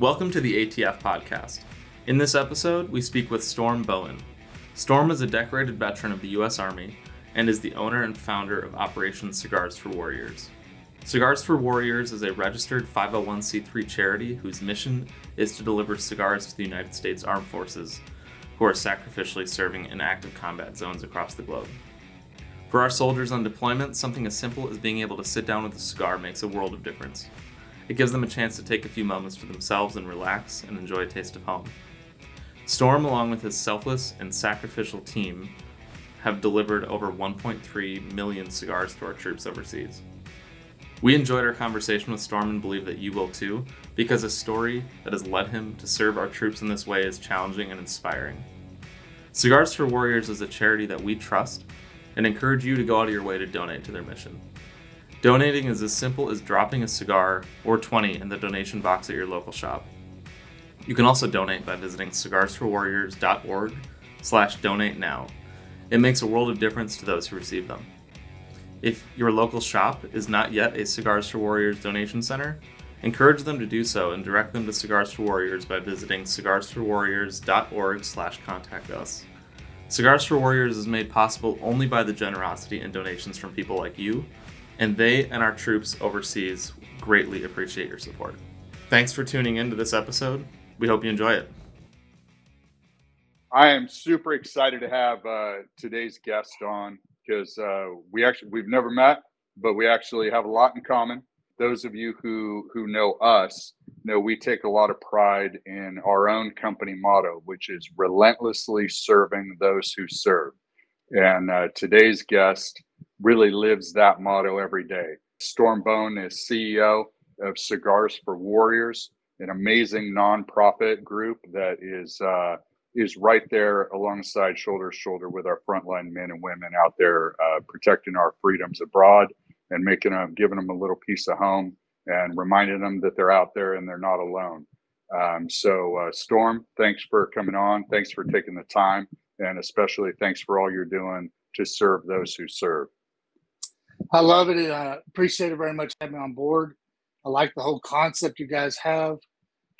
Welcome to the ATF podcast. In this episode, we speak with Storm Boen. Storm is a decorated veteran of the U.S. Army and is the owner and founder of Operation Cigars for Warriors. Cigars for Warriors is a registered 501c3 charity whose mission is to deliver cigars to the United States Armed Forces who are sacrificially serving in active combat zones across the globe. For our soldiers on deployment, something as simple as being able to sit down with a cigar makes a world of difference. It gives them a chance to take a few moments for themselves and relax and enjoy a taste of home. Storm, along with his selfless and sacrificial team, have delivered over 1.3 million cigars to our troops overseas. We enjoyed our conversation with Storm and believe that you will too, because a story that has led him to serve our troops in this way is challenging and inspiring. Cigars for Warriors is a charity that we trust and encourage you to go out of your way to donate to their mission. Donating is as simple as dropping a cigar or 20 in the donation box at your local shop. You can also donate by visiting cigarsforwarriors.org slash donate now. It makes a world of difference to those who receive them. If your local shop is not yet a Cigars for Warriors donation center, encourage them to do so and direct them to Cigars for Warriors by visiting cigarsforwarriors.org slash contact us. Cigars for Warriors is made possible only by the generosity and donations from people like you and they and our troops overseas greatly appreciate your support. Thanks for tuning in to this episode. We hope you enjoy it. I am super excited to have uh, today's guest on because uh, we actually we've never met, but we actually have a lot in common. Those of you who who know us know we take a lot of pride in our own company motto, which is relentlessly serving those who serve. And uh, today's guest really lives that motto every day. Storm Boen is CEO of Cigars for Warriors, an amazing nonprofit group that is uh, is right there alongside shoulder to shoulder with our frontline men and women out there uh, protecting our freedoms abroad and making them, giving them a little piece of home and reminding them that they're out there and they're not alone. Um, so, uh, Storm, thanks for coming on. Thanks for taking the time, and especially thanks for all you're doing to serve those who serve. I love it. I appreciate it very much having me on board. I like the whole concept you guys have.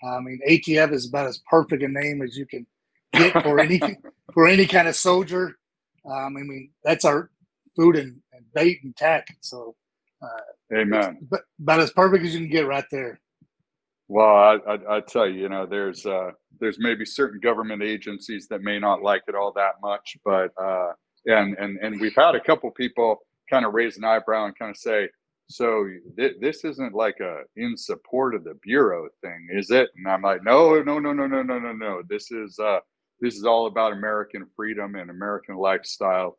I mean, ATF is about as perfect a name as you can get for any for any kind of soldier. Um, I mean, that's our food and, and bait and tack. So, uh, amen. But about as perfect as you can get right there. Well, I, I, I tell you, you know, there's uh, there's maybe certain government agencies that may not like it all that much, but uh, and and and we've had a couple people kind of raise an eyebrow and kind of say, so th- this isn't like a in support of the bureau thing, is it? And I'm like, no, no, no, no, no, no, no, no. This is uh, this is all about American freedom and American lifestyle,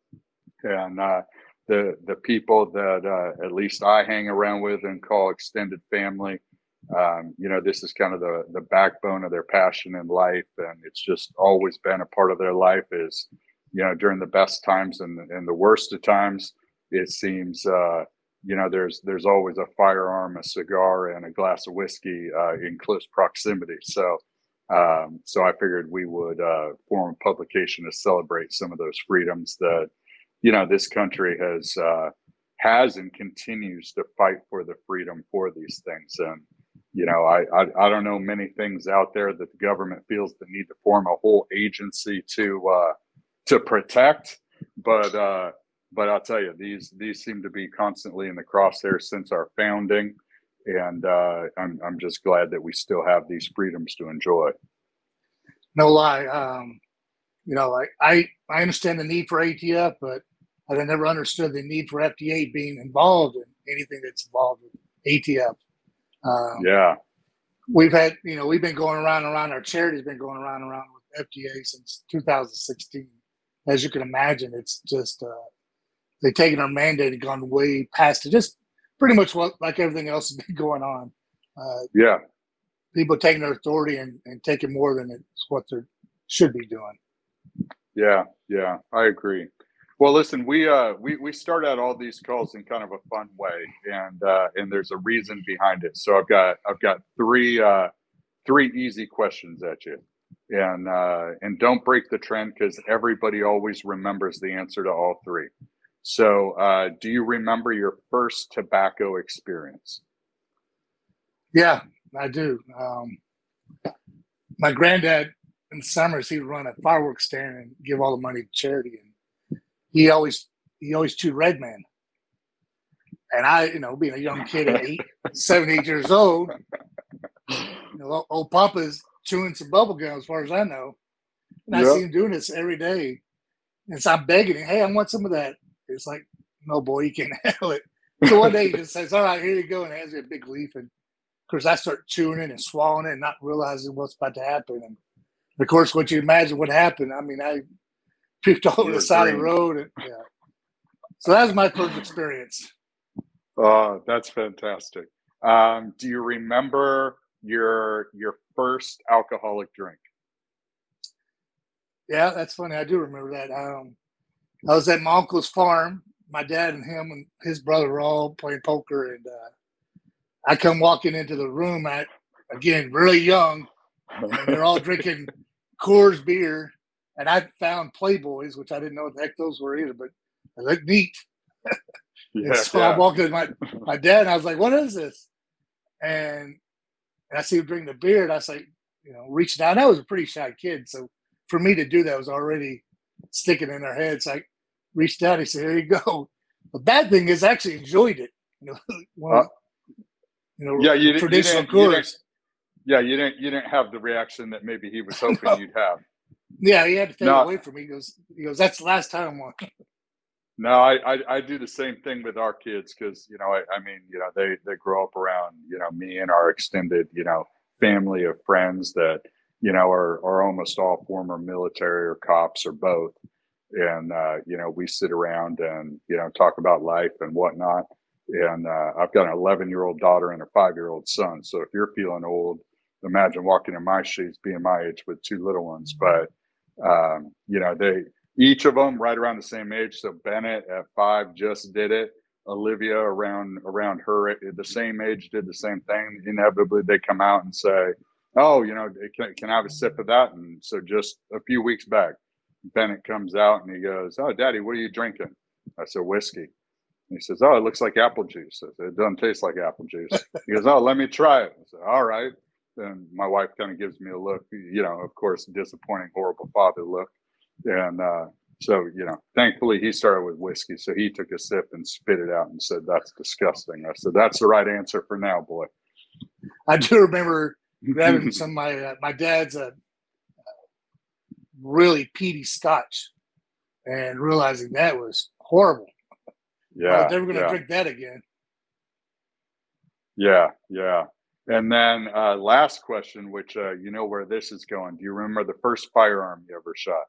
and uh, the the people that uh, at least I hang around with and call extended family. Um, you know, this is kind of the the backbone of their passion in life, and it's just always been a part of their life. Is you know during the best times and and the worst of times it seems uh, you know there's there's always a firearm, a cigar, and a glass of whiskey uh, in close proximity. So um, so I figured we would uh, form a publication to celebrate some of those freedoms that you know this country has uh, has and continues to fight for the freedom for these things and. You know, I, I, I don't know many things out there that the government feels the need to form a whole agency to uh, to protect, but uh, but I'll tell you, these these seem to be constantly in the crosshairs since our founding, and uh, I'm I'm just glad that we still have these freedoms to enjoy. No lie, um, you know, I, I I understand the need for ATF, but I never understood the need for FDA being involved in anything that's involved with ATF. Um, yeah, we've had you know we've been going around and around. Our charity's been going around and around with FDA since 2016. As you can imagine, it's just uh, they've taken our mandate and gone way past it. Just pretty much what like everything else has been going on. Uh, yeah, people taking their authority and, and taking more than it's what they should be doing. Yeah, yeah, I agree. Well, listen, we uh we we start out all these calls in kind of a fun way, and uh, and there's a reason behind it. So I've got I've got three uh three easy questions at you, and uh, and don't break the trend because everybody always remembers the answer to all three. So, uh, do you remember your first tobacco experience? Yeah, I do. Um, my granddad in the summers he'd run a fireworks stand and give all the money to charity, and he always he always chewed Red Man. And I, you know, being a young kid at eight, seven, eight years old, you know, old Papa's chewing some bubble gum as far as I know. And I see him doing this every day. And so I'm begging him, hey, I want some of that. It's like, no, boy, you can't handle it. So one day he just says, all right, here you go, and hands me a big leaf. And of course, I start chewing it and swallowing it and not realizing what's about to happen. And of course, what you imagine would happen. I mean, I puked all over the side of the road. And, yeah. So that was my first experience. Oh, that's fantastic. Um, do you remember your your first alcoholic drink? Yeah, that's funny. I do remember that. Um, I was at my uncle's farm. My dad and him and his brother were all playing poker, and uh, I come walking into the room at again really young, and they're all drinking Coors beer, and I found Playboys, which I didn't know what the heck those were either, but they look neat. yeah, so yeah. I walked in my my dad, and I was like, "What is this?" And, and I see him bring the beer, and I was like, you know, reaching out. And I was a pretty shy kid, so for me to do that was already sticking in their heads. I reached out. He said, "Here you go." The bad thing is, I actually enjoyed it. You know, uh, you know, yeah, you traditional didn't, yeah, you didn't you didn't have the reaction that maybe he was hoping no. you'd have. Yeah, he had to take no. away from me. He goes, he goes, that's the last time one. No, I, I, I do the same thing with our kids because you know I, I mean you know they they grow up around you know me and our extended you know family of friends that you know are are almost all former military or cops or both, and uh, you know we sit around and you know talk about life and whatnot. And uh, I've got an 11 year old daughter and a five year old son. So if you're feeling old, imagine walking in my shoes, being my age with two little ones. But um, you know they each of them right around the same age. So Bennett at five just did it. Olivia around around her at the same age did the same thing. Inevitably, they come out and say, "Oh, you know, can, can I have a sip of that?" And so, just a few weeks back, Bennett comes out and he goes, "Oh, Daddy, what are you drinking?" I said, "Whiskey." And he says, "Oh, it looks like apple juice." I said, "It doesn't taste like apple juice." he goes, "Oh, let me try it." I said, "All right." Then my wife kind of gives me a look, you know, of course, disappointing, horrible father look and uh, so, you know, thankfully he started with whiskey. So he took a sip and spit it out and said, That's disgusting. I said, That's the right answer for now, boy. I do remember grabbing some of my, uh, my dad's uh, really peaty scotch and realizing that was horrible. Yeah. Was never going to yeah. drink that again. Yeah. Yeah. And then uh, last question, which uh, you know where this is going. Do you remember the first firearm you ever shot?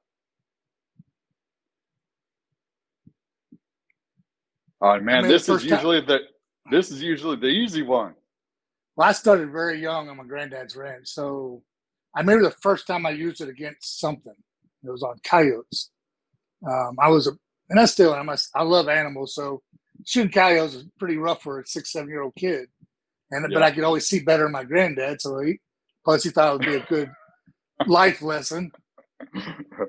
Oh man, I mean, this is usually time. the this is usually the easy one. Well, I started very young on my granddad's ranch, so I remember the first time I used it against something. It was on coyotes. Um, I was a, and I still am. I, I love animals, so shooting coyotes is pretty rough for a six, seven year old kid. And yeah. but I could always see better than my granddad, so he plus he thought it would be a good life lesson.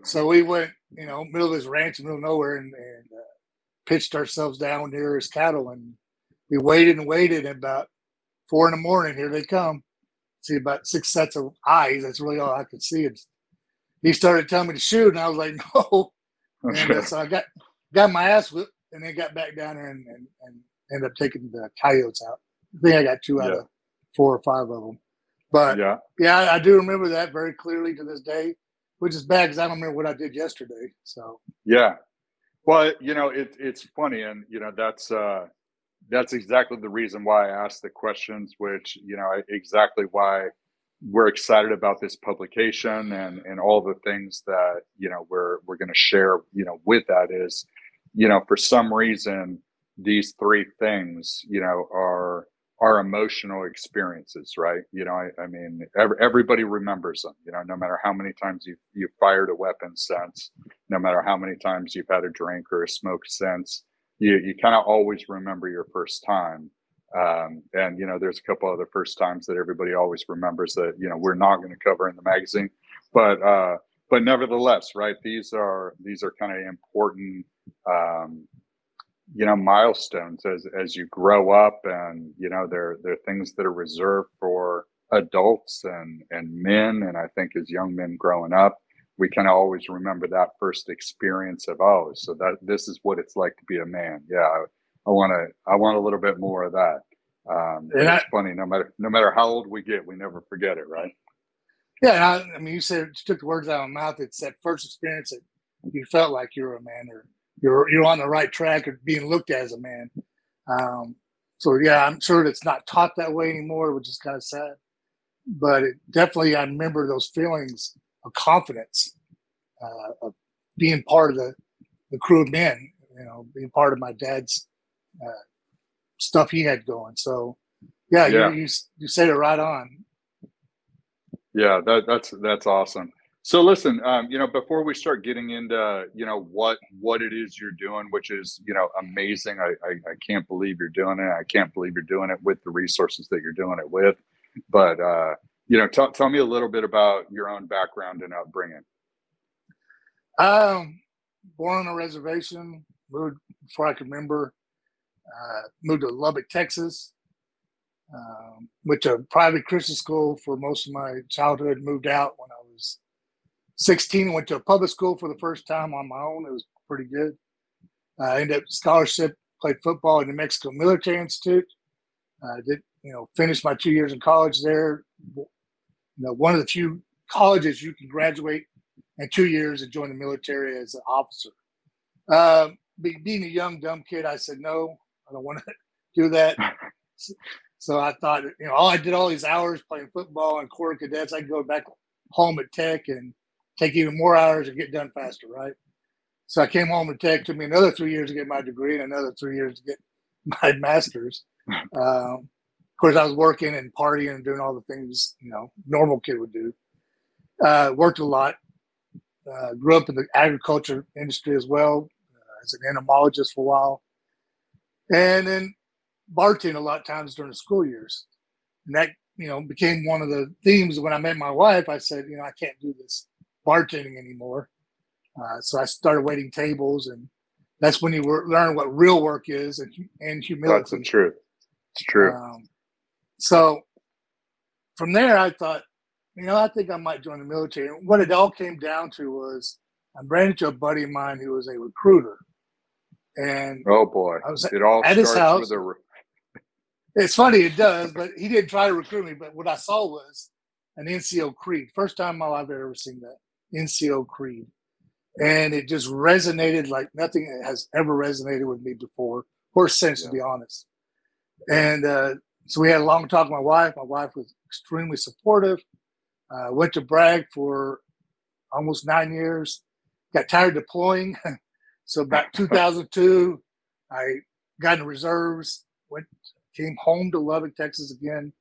So we went, you know, middle of his ranch, middle of nowhere, and, and uh, pitched ourselves down near his cattle and we waited and waited and about four in the morning here they come see about six sets of eyes. That's really all i could see. And he started telling me to shoot and i was like no. And uh, so i got got my ass whipped and then got back down there and, and, and ended up taking the coyotes out. I think i got two out yeah. of four or five of them but yeah. yeah I, I do remember that very clearly to this day which is bad because i don't remember what i did yesterday so. Yeah. Well, you know, it, it's funny, and you know that's uh, that's exactly the reason why I asked the questions, which you know exactly why we're excited about this publication and and all the things that you know we're we're going to share. You know, with that is, you know, for some reason these three things, you know, are our emotional experiences, right? You know, I, I mean, every, everybody remembers them. You know, no matter how many times you've you've fired a weapon since, no matter how many times you've had a drink or a smoke since, you you kind of always remember your first time. Um, and you know, there's a couple other first times that everybody always remembers that you know we're not going to cover in the magazine, but uh, but nevertheless, right? These are these are kind of important um, you know milestones as as you grow up and you know there are things that are reserved for adults and and men, and I think as young men growing up, we kind of always remember that first experience of oh, so that this is what it's like to be a man. Yeah, I want to I want a little bit more of that. Um, it's I, funny, no matter no matter how old we get, we never forget it, right? Yeah, I, I, mean, you said you took the words out of my mouth. It's that first experience that you felt like you were a man, or you're you're on the right track of being looked at as a man. Um, so yeah, I'm sure it's not taught that way anymore, which is kind of sad. But it definitely, I remember those feelings of confidence, uh, of being part of the the crew of men. You know, being part of my dad's uh, stuff he had going. So yeah, yeah. You, you you said it right on. Yeah, that, that's that's awesome. So listen, um, you know, before we start getting into, you know, what what it is you're doing, which is, you know, amazing. I, I, I can't believe you're doing it. I can't believe you're doing it with the resources that you're doing it with. But uh, you know, t- tell me a little bit about your own background and upbringing. Um, born on a reservation, moved before I could remember. Uh, moved to Lubbock, Texas. Um, went to a private Christian school for most of my childhood. Moved out when I was 16. Went to a public school for the first time on my own. It was pretty good. I uh, ended up scholarship. Played football at New Mexico Military Institute. I uh, did you know finished my two years in college there. You know, one of the few colleges you can graduate in two years and join the military as an officer. Um, being a young dumb kid, I said no. I don't want to do that. So I thought, you know, all I did all these hours playing football and Corps Cadets. I could go back home at Tech and take even more hours and get done faster, right? So I came home to Tech. Took me another three years to get my degree and another three years to get my master's. Um, course, I was working and partying and doing all the things you know normal kid would do. Uh, worked a lot. Uh, grew up in the agriculture industry as well uh, as an entomologist for a while, and then bartending a lot of times during the school years. And that, you know, became one of the themes when I met my wife. I said, you know, I can't do this bartending anymore. Uh, so I started waiting tables, and that's when you learn what real work is and, and humility. That's the truth. It's true. Um, so from there, I thought, you know, I think I might join the military. And what it all came down to was I ran into a buddy of mine who was a recruiter. And oh boy, I was it all at his house. with a it's funny, it does, but he didn't try to recruit me. But what I saw was an NCO Creed. First time in my life I've ever seen that NCO Creed, and it just resonated like nothing has ever resonated with me before or since, yeah. to be honest. And uh, so we had a long talk with my wife. My wife was extremely supportive. Uh, went to Bragg for almost nine years. Got tired deploying, so about 2002, I got in reserves. Went came home to Lubbock, Texas again,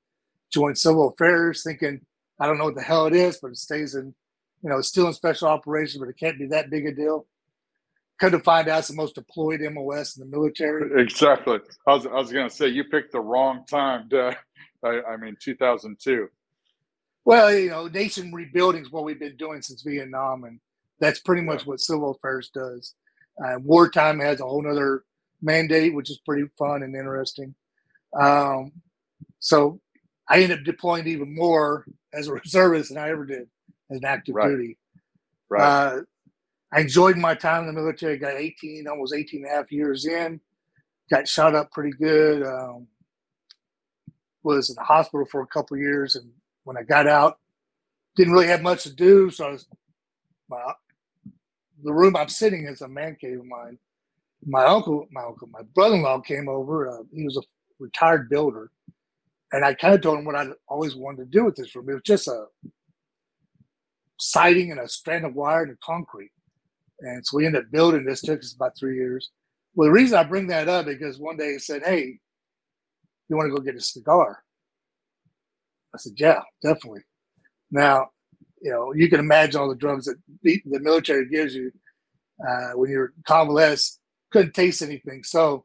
joined civil affairs, thinking, I don't know what the hell it is, but it stays in, you know, it's still in special operations, but it can't be that big a deal. Come to find out the most deployed MOS in the military. Exactly. I was, I was going to say, you picked the wrong time to, I, I mean, 2002. Well, you know, nation rebuilding is what we've been doing since Vietnam, and that's pretty much what civil affairs does. Uh, wartime has a whole other mandate, which is pretty fun and interesting. Um, so I ended up deploying even more as a reservist than I ever did as an active right. duty. Right. Uh, I enjoyed my time in the military. Got 18, almost 18 and a half years in. Got shot up pretty good. Um, was in the hospital for a couple years, and when I got out, didn't really have much to do. So was, my, the room I'm sitting in is a man cave of mine. My uncle, my uncle, my brother-in-law came over. Uh, he was a retired builder. And I kind of told him what I always wanted to do with this room. It was just a siding and a strand of wire and concrete. And so we ended up building this. Took us about three years. Well, the reason I bring that up is because one day he said, "Hey, you want to go get a cigar?" I said, "Yeah, definitely." Now, you know, you can imagine all the drugs that the, the military gives you uh, when you're convalescent. Couldn't taste anything, so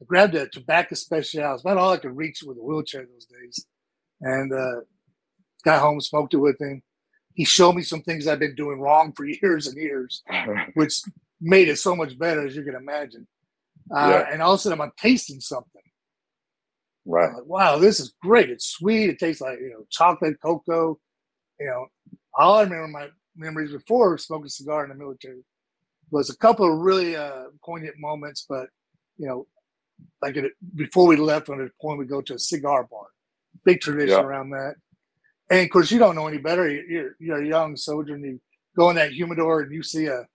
I grabbed a tobacco special. It's about all I could reach with a wheelchair those days. And uh, got home, smoked it with him. He showed me some things I've been doing wrong for years and years, which made it so much better, as you can imagine. Uh, yeah. And all of a sudden, I'm tasting something. Right. Like, wow, this is great. It's sweet. It tastes like you know chocolate, cocoa. You know, all I remember my memories before smoking a cigar in the military was a couple of really uh, poignant moments. But you know, like it, before we left, on the point we go to a cigar bar. Big tradition Yeah. around that. And of course, you don't know any better. You're you're a young soldier, and you go in that humidor and you see a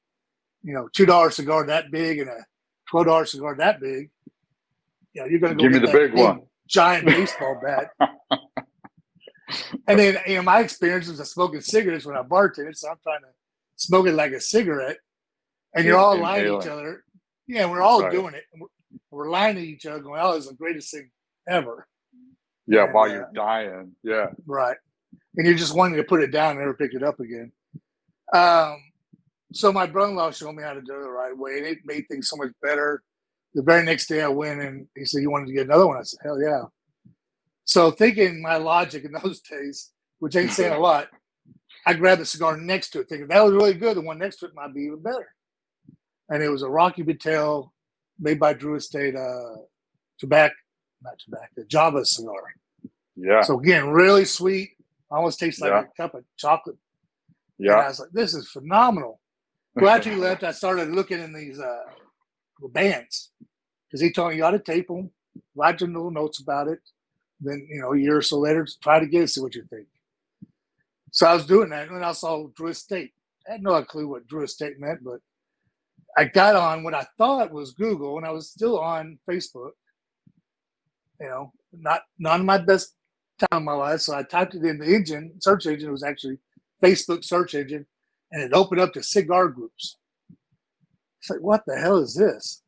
you know two dollar cigar that big and a twelve dollar cigar that big. You know, you're going to go Give me the that big one. giant baseball bat. and then you know my experience was of smoking cigarettes when I bartended, so I'm trying to smoke it like a cigarette, and you're all lying to each other. Yeah, we're all Right. doing it. We're, we're lying to each other, going, "Oh, it's the greatest thing ever." Yeah, And, while uh, you're dying. Yeah. Right. And you're just wanting to put it down and never pick it up again. Um, so my brother-in-law showed me how to do it the right way, and it made things so much better. The very next day I went and he said, You wanted to get another one? I said, Hell yeah. So thinking my logic in those days, which ain't saying a lot, I grabbed the cigar next to it, thinking that was really good. The one next to it might be even better. And it was a Rocky Patel made by Drew Estate uh tobacco, not tobacco, Java cigar. Yeah. So again, really sweet. Almost tastes like Yeah. a cup of chocolate. And I yeah. was like, this is phenomenal. Well, after he left, I started looking in these uh, bands because he told me you ought to tape them, write some little notes about it. Then, you know, a year or so later, try to get it, see what you think. So I was doing that, and then I saw Drew Estate. I had no clue what Drew Estate meant, but I got on what I thought was Google, and I was still on Facebook. You know, not none of my best time in my life. So I typed it in the engine, search engine it was actually Facebook search engine, and it opened up to cigar groups. It's like, what the hell is this?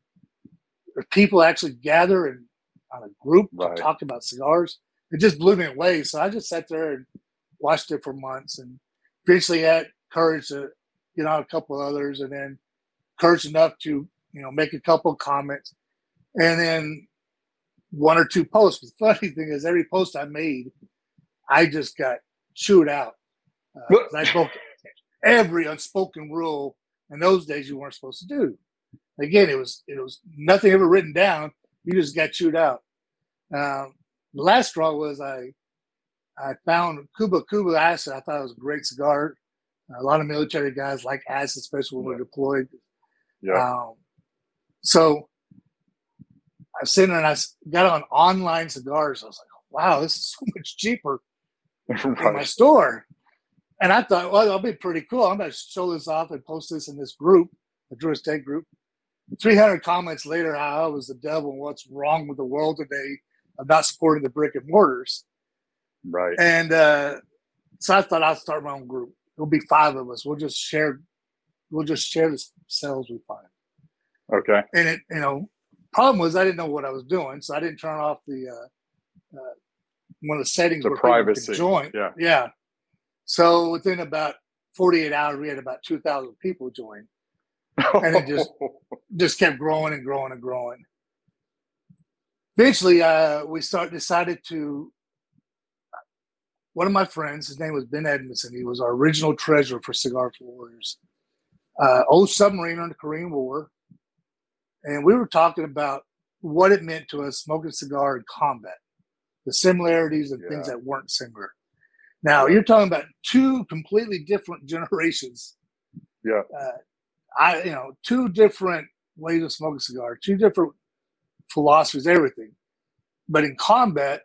Where people actually gather and on a group Right. to talk about cigars. It just blew me away. So I just sat there and watched it for months, and eventually had courage to get on a couple of others, and then courage enough to you know make a couple of comments, and then one or two posts. The funny thing is, every post I made, I just got chewed out. Uh, I broke every unspoken rule in those days you weren't supposed to do. Again, it was it was nothing ever written down. You just got chewed out. Um, the last straw was I I found Kuba Kuba Acid. I thought it was a great cigar. A lot of military guys like acid, especially when we're deployed. Yeah. Um, so was sitting there and I got on online cigars. I was like, wow, this is so much cheaper in my store. And I thought, well, that'll be pretty cool. I'm going to show this off and post this in this group, the Drew Estate group. 300 comments later, how I was the devil and what's wrong with the world today not supporting the brick and mortars. Right. And uh, so I thought I'd start my own group. It'll be five of us. We'll just share, we'll just share the sales we find. Okay. And it, you know, problem was I didn't know what I was doing, so I didn't turn off the uh, uh, one of the settings The where privacy, join. yeah. yeah. So within about 48 hours, we had about 2,000 people join. And it just- Just kept growing and growing and growing. Eventually, uh, we start decided to. One of my friends, his name was Ben Edmondson. He was our original treasurer for Cigar for Warriors. Uh, old submariner in the Korean War, and we were talking about what it meant to us smoking a cigar in combat, the similarities and things that weren't similar. Now you're talking about two completely different generations. Yeah. Uh, I, you know, two different ways of smoking a cigar, two different philosophies, everything. But in combat,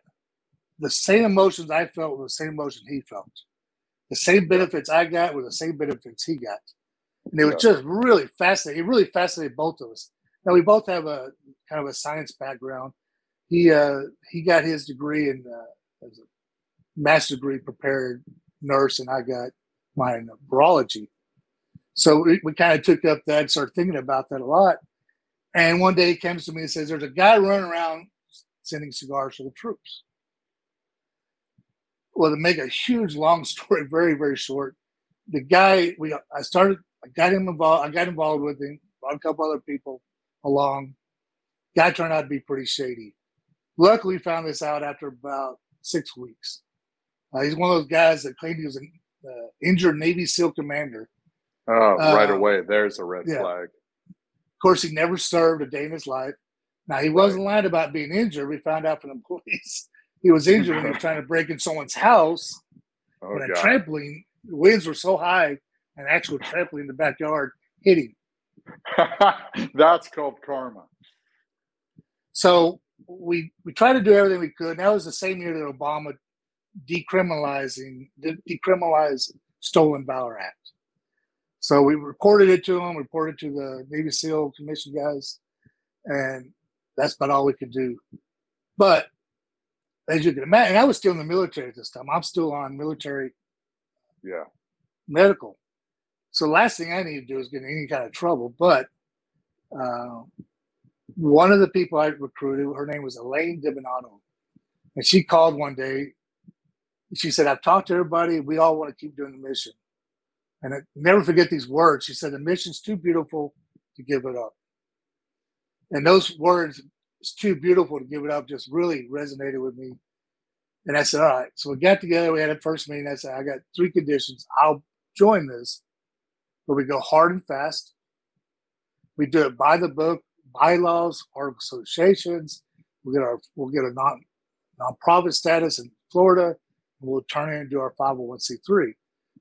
the same emotions I felt were the same emotions he felt. The same benefits I got were the same benefits he got. And it was just really fascinating. It really fascinated both of us. Now we both have a kind of a science background. He uh, he got his degree in uh, as a master's degree prepared nurse, and I got mine in virology. So we, we kind of took up that started thinking about that a lot. And one day he comes to me and says, There's a guy running around sending cigars to the troops. Well, to make a huge long story very, very short, the guy we I started I got him involved I got involved with him, a couple other people along. Guy turned out to be pretty shady. Luckily found this out after about six weeks. Uh, he's one of those guys that claimed he was an uh, injured Navy SEAL commander. Oh, right Uh, away. There's a red yeah. flag. Of course, he never served a day in his life. Now he wasn't lying about being injured. We found out from the police he was injured when he was trying to break in someone's house. Oh, when a God. trampoline, the winds were so high, an actual trampoline in the backyard hit him. That's called karma. So we we tried to do everything we could. And that was the same year that Obama decriminalizing de- decriminalized stolen valor act. So we reported it to them, reported to the Navy SEAL Commission guys, and that's about all we could do. But as you can imagine, I was still in the military at this time. I'm still on military Yeah. medical. So the last thing I need to do is get in any kind of trouble. But uh, one of the people I recruited, her name was Elaine Dibinato, and she called one day. She said, "I've talked to everybody. We all want to keep doing the mission." And I never forget these words. She said, "The mission's too beautiful to give it up." And those words, "It's too beautiful to give it up," just really resonated with me. And I said, "All right." So we got together. We had a first meeting. I said, "I got three conditions. I'll join this, but we go hard and fast. We do it by the book, bylaws, our associations. We'll get our we'll get a non nonprofit status in Florida, and we'll turn it into our 501c3.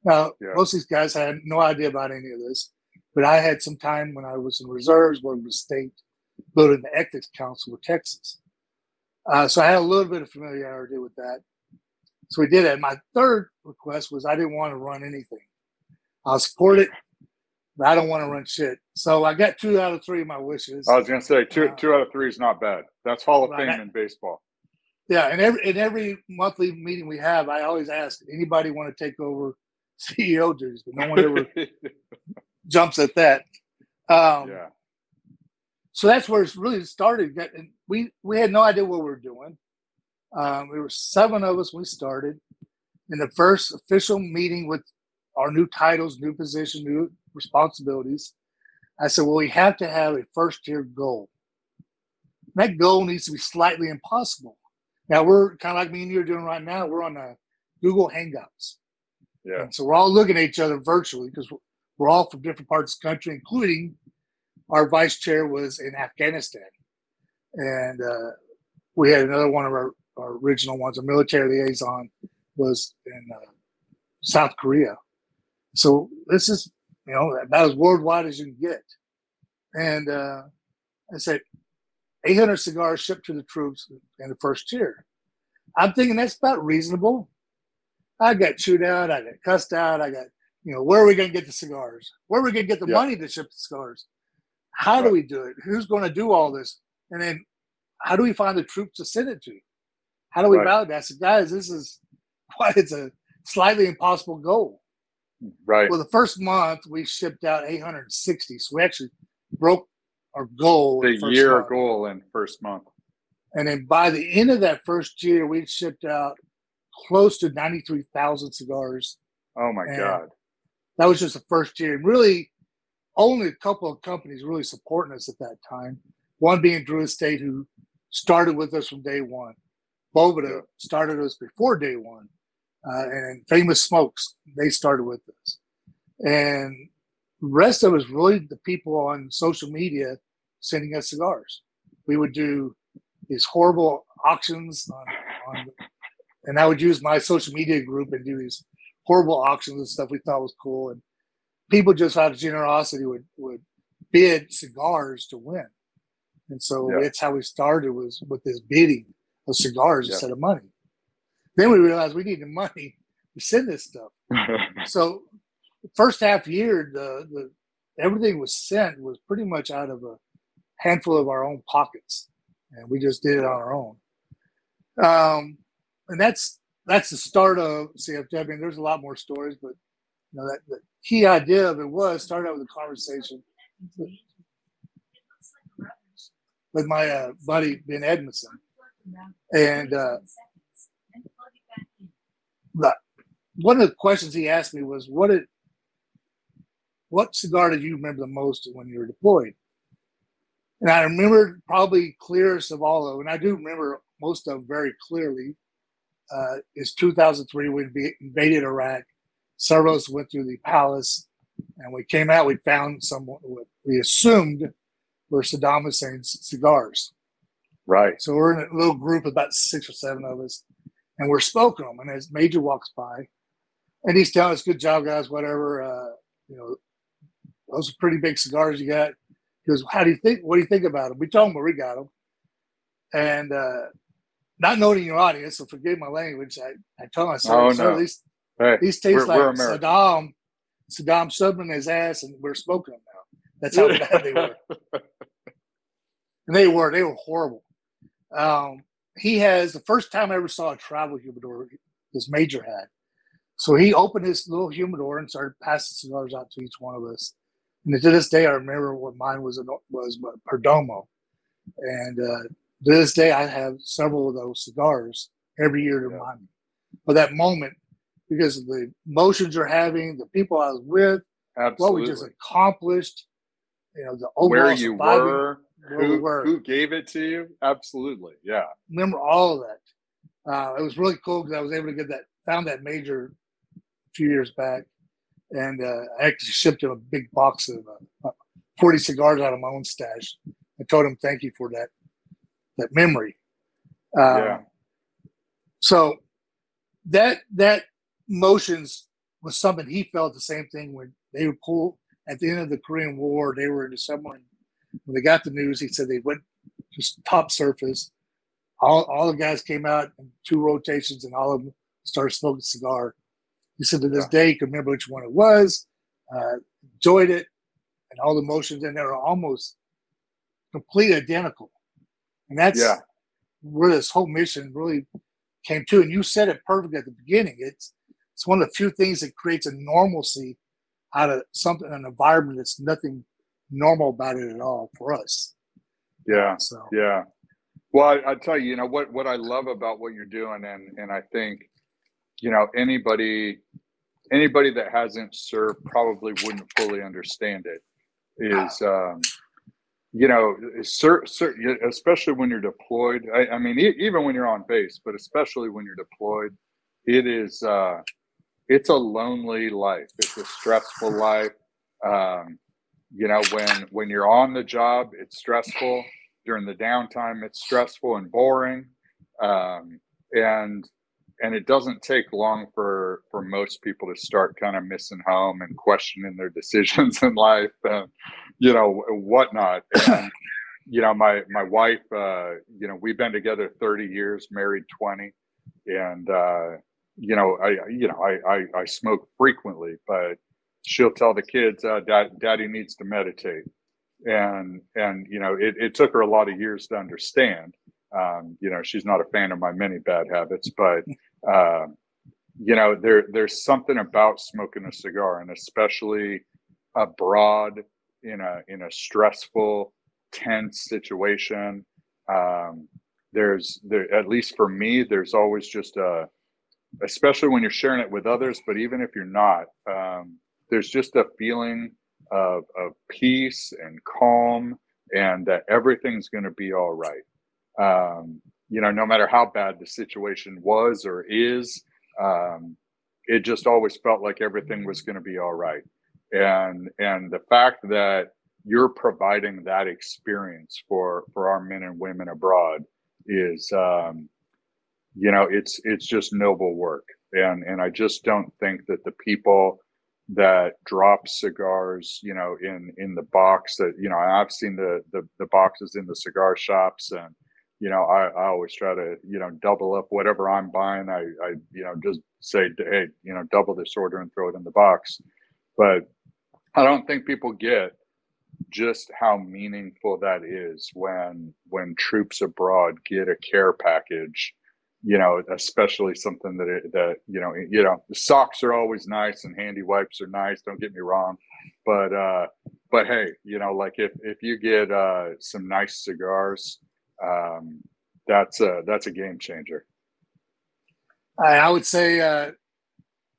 Now, Yeah. most of these guys had no idea about any of this, but I had some time when I was in reserves working with state, building the ethics council with Texas. Uh, so I had a little bit of familiarity with that. So we did it. My third request was I didn't want to run anything. I'll support it, but I don't want to run shit. So I got two out of three of my wishes. I was gonna say two Uh, two out of three is not bad. That's Hall of. Fame in baseball. Yeah, and every in every monthly meeting we have, I always ask anybody want to take over CEO duties, but no one ever jumps at that. Um, yeah. So that's where it's really started. And we we had no idea what we were doing. Um, there were seven of us when we started. In the first official meeting with our new titles, new position, new responsibilities, I said, "Well, we have to have a first year goal. That goal needs to be slightly impossible." Now we're kind of like me and you are doing right now. We're on a Google Hangouts. Yeah. And so we're all looking at each other virtually because we're all from different parts of the country, including our vice chair was in Afghanistan. And uh, we had another one of our, our original ones, a military liaison, was in uh, South Korea. So this is, you know, about as worldwide as you can get. And uh, I said, 800 cigars shipped to the troops in the first year. I'm thinking that's about reasonable. I got chewed out. I got cussed out. I got, you know, where are we going to get the cigars? Where are we going to get the Yeah. money to ship the cigars? How do we do it? Who's going to do all this? And then how do we find the troops to send it to? How do we Right. validate? I said, guys, this is why it's a slightly impossible goal. Right. Well, the first month we shipped out 860, so we actually broke our goal. the first year month. goal in first month. And then by the end of that first year, we shipped out close to 93,000 cigars. Oh my And- God. That was just the first year. And really, only a couple of companies really supporting us at that time. One being Drew Estate, who started with us from day one. Boveda Yeah. started us before day one. Uh, and Famous Smokes, they started with us. And the rest of us really the people on social media sending us cigars. We would do these horrible auctions on, on and I would use my social media group and do these horrible auctions and stuff we thought was cool. And people just out of generosity would, would bid cigars to win. And so Yeah. that's how we started was with this bidding of cigars Yeah. instead of money. Then we realized we needed money to send this stuff. So the first half year, the, the everything was sent was pretty much out of a handful of our own pockets, and we just did it on our own. Um, and that's that's the start of CFW. I mean, there's a lot more stories, but you know that the key idea of it was started out with a conversation with my uh, buddy Ben Edmondson, and uh, one of the questions he asked me was, "What did what cigar did you remember the most when you were deployed?" And I remember probably clearest of all of them, and I do remember most of them very clearly. Uh, is 2003 when we invaded Iraq. Several of us went through the palace, and we came out. We found some what we assumed were Saddam Hussein's cigars. Right. So we're in a little group of about six or seven of us, and we're smoking them. And as Major walks by, and he's telling us, "Good job, guys. Whatever. Uh, you know, those are pretty big cigars you got." He goes, "How do you think? What do you think about them?" We told him where we got them, and uh, not knowing your audience, so forgive my language. I, I told him, I said, Oh, "Sir, no. these Hey, these taste we're- like we're Saddam, Saddam shoving his ass, and we're smoking them now." That's how bad they were. And they were, they were horrible. Um, he has the first time I ever saw a travel humidor, this major had. So he opened his little humidor and started passing cigars out to each one of us. And to this day, I remember what mine was was Perdomo. And uh, to this day, I have several of those cigars every year to Yeah. remind me of that moment because of the emotions you're having, the people I was with, what we just accomplished, you know, the overall Where you surviving- were, who, were. who gave it to you? Absolutely. Yeah. remember all of that. Uh, it was really cool because I was able to get that, found that major a few years back, and uh, I actually shipped him a big box of uh, 40 cigars out of my own stash. I told him thank you for that that memory. Uh, Yeah. So that that motions was something he felt the same thing when they would pull at the end of the Korean War. They were in the submarine. When they got the news, he said they went just top surface. All, all the guys came out in two rotations, and all of them started smoking cigar. He said to this Yeah. day, he could remember which one it was, uh, enjoyed it, and all the motions in there are almost complete identical. And that's Yeah. where this whole mission really came to. And you said it perfect at the beginning. It's it's one of the few things that creates a normalcy out of something, an environment that's nothing normal about it at all for us. Yeah. So Yeah. Well, I, I tell you, you know what what I love about what you're doing, and and I think, you know, anybody anybody that hasn't served probably wouldn't fully understand it. Is um, you know, especially when you're deployed. I, I mean, e- even when you're on base, but especially when you're deployed, it is uh, it's a lonely life. It's a stressful life. Um, you know, when when you're on the job, it's stressful. During the downtime it's stressful and boring. Um, and and it doesn't take long for for most people to start kind of missing home and questioning their decisions in life and you know whatnot. And you know my my wife uh you know we've been together 30 years married 20 and uh you know i you know i i, I smoke frequently but she'll tell the kids uh, Dad, daddy needs to meditate. And and you know it, it took her a lot of years to understand. Um, you know she's not a fan of my many bad habits but uh, you know there there's something about smoking a cigar and especially abroad in a in a stressful tense situation um, there's there at least for me there's always just a especially when you're sharing it with others but even if you're not um, there's just a feeling of, of peace and calm and that everything's going to be all right. Um, you know, no matter how bad the situation was or is, um, it just always felt like everything was going to be all right. And and the fact that you're providing that experience for for our men and women abroad is, um, you know, it's it's just noble work. And and I just don't think that the people that drop cigars, you know, in in the box that you know I've seen the the, the boxes in the cigar shops, and you know I, I always try to you know double up whatever I'm buying. I I you know just say hey you know double this order and throw it in the box, but I don't think people get just how meaningful that is when when troops abroad get a care package you know, especially something that it, that you know, you know, socks are always nice and handy wipes are nice. Don't get me wrong, but uh, but hey, you know, like if if you get uh, some nice cigars, um, that's a that's a game changer. I, I would say uh,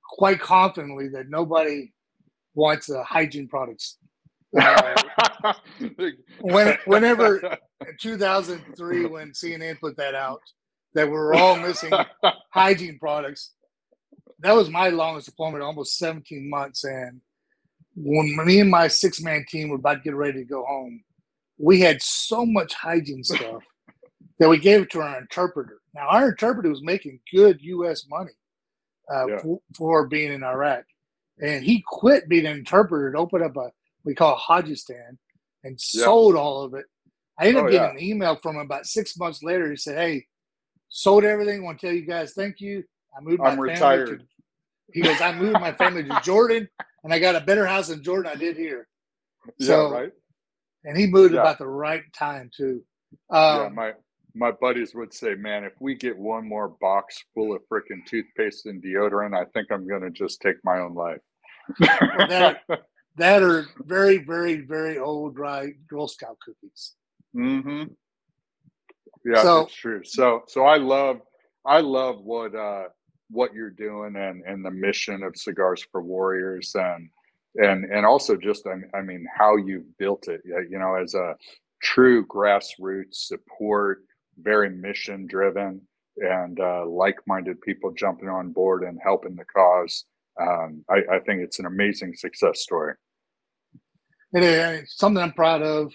quite confidently that nobody wants uh, hygiene products. Uh, when, whenever in 2003, when CNN put that out, that we're all missing hygiene products. That was my longest deployment, almost 17 months. And when me and my six man team were about to get ready to go home, we had so much hygiene stuff that we gave it to our interpreter. Now, our interpreter was making good U.S. money uh, Yeah. for, for being in Iraq, and he quit being an interpreter to open up a we call a Hajistan and Yeah. sold all of it. I ended Oh, up getting yeah. an email from him about six months later. He said, "Hey, sold everything. Want to tell you guys thank you. I moved my I'm family retired." To, he goes, I moved my family to Jordan, and I got a better house in Jordan I did here. So, yeah, right. and he moved Yeah. about the right time too. yeah, Um, my my buddies would say, "Man, if we get one more box full of freaking toothpaste and deodorant, I think I'm going to just take my own life." that, that are very, very, very old, dry Girl Scout cookies. hmm Yeah, So- it's true. So so I love I love what uh what you're doing and and the mission of Cigars for Warriors and and and also just I mean, I mean how you've built it. You know, as a true grassroots support, very mission driven, and uh, like-minded people jumping on board and helping the cause. Um, I, I think it's an amazing success story. And it's something I'm proud of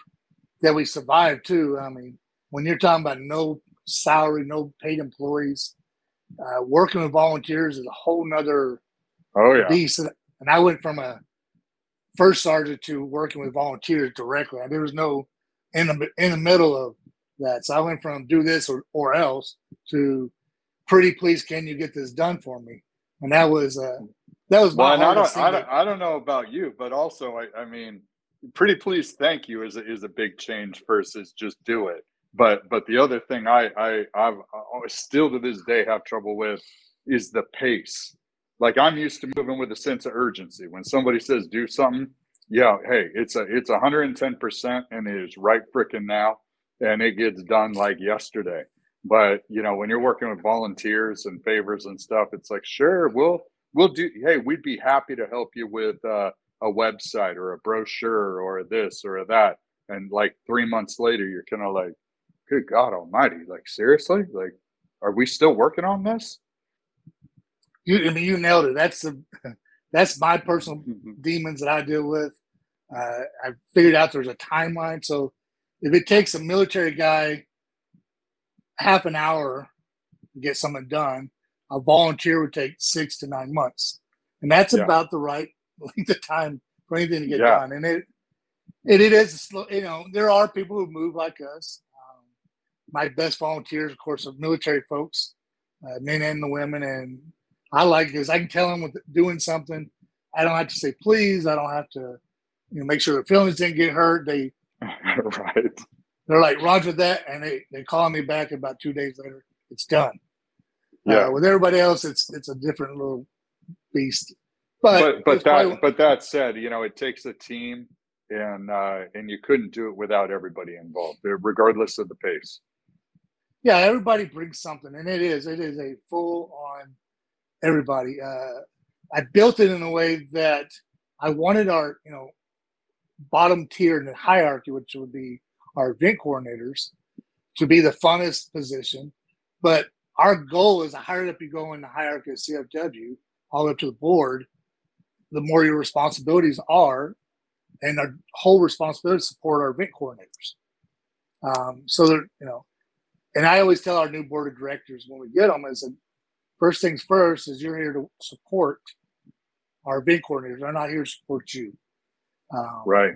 that we survived too. I mean, when you're talking about no salary, no paid employees, uh, working with volunteers is a whole nother Oh yeah, beast. And I went from a first sergeant to working with volunteers directly. There was no in the in the middle of that. So I went from do this or, or else to pretty please can you get this done for me? And that was uh that was Well, I don't, I don't, I don't know about you, but also, I, I mean, pretty please, thank you is a, is a big change versus just do it. But, but the other thing I, I, I've I still to this day have trouble with is the pace. Like I'm used to moving with a sense of urgency. When somebody says do something, yeah, hey, it's a, it's 110 percent, and it is right frickin' now, and it gets done like yesterday. But you know, when you're working with volunteers and favors and stuff, it's like, sure, we'll we'll do hey we'd be happy to help you with uh, a website or a brochure or this or that and like three months later you're kind of like good god almighty like seriously like are we still working on this you I mean you nailed it. That's the that's my personal demons that I deal with. Uh, I figured out there's a timeline. So if it takes a military guy half an hour to get something done, a volunteer would take six to nine months, and that's Yeah. about the right length of time for anything to get Yeah. done. And it, it it is slow. You know, there are people who move like us. My best volunteers, of course, are military folks, uh, men and the women, and I like because I can tell them with doing something. I don't have to say please. I don't have to, you know, make sure their feelings didn't get hurt. They right they're like Roger that, and they they call me back about two days later. It's done. Yeah. Uh, with everybody else, it's it's a different little beast. But but but it's probably- that but that said you know it takes a team and uh and you couldn't do it without everybody involved regardless of the pace yeah, everybody brings something, and it is it is a full on everybody. Uh, I built it in a way that I wanted our you know bottom tier in the hierarchy, which would be our event coordinators, to be the funnest position. But our goal is the higher up you go in the hierarchy of CFW, all the way up to the board, the more your responsibilities are, and our whole responsibility to support our event coordinators. Um, so that you know, and I always tell our new board of directors when we get them is that first things first is you're here to support our event coordinators. They're not here to support you. Um, right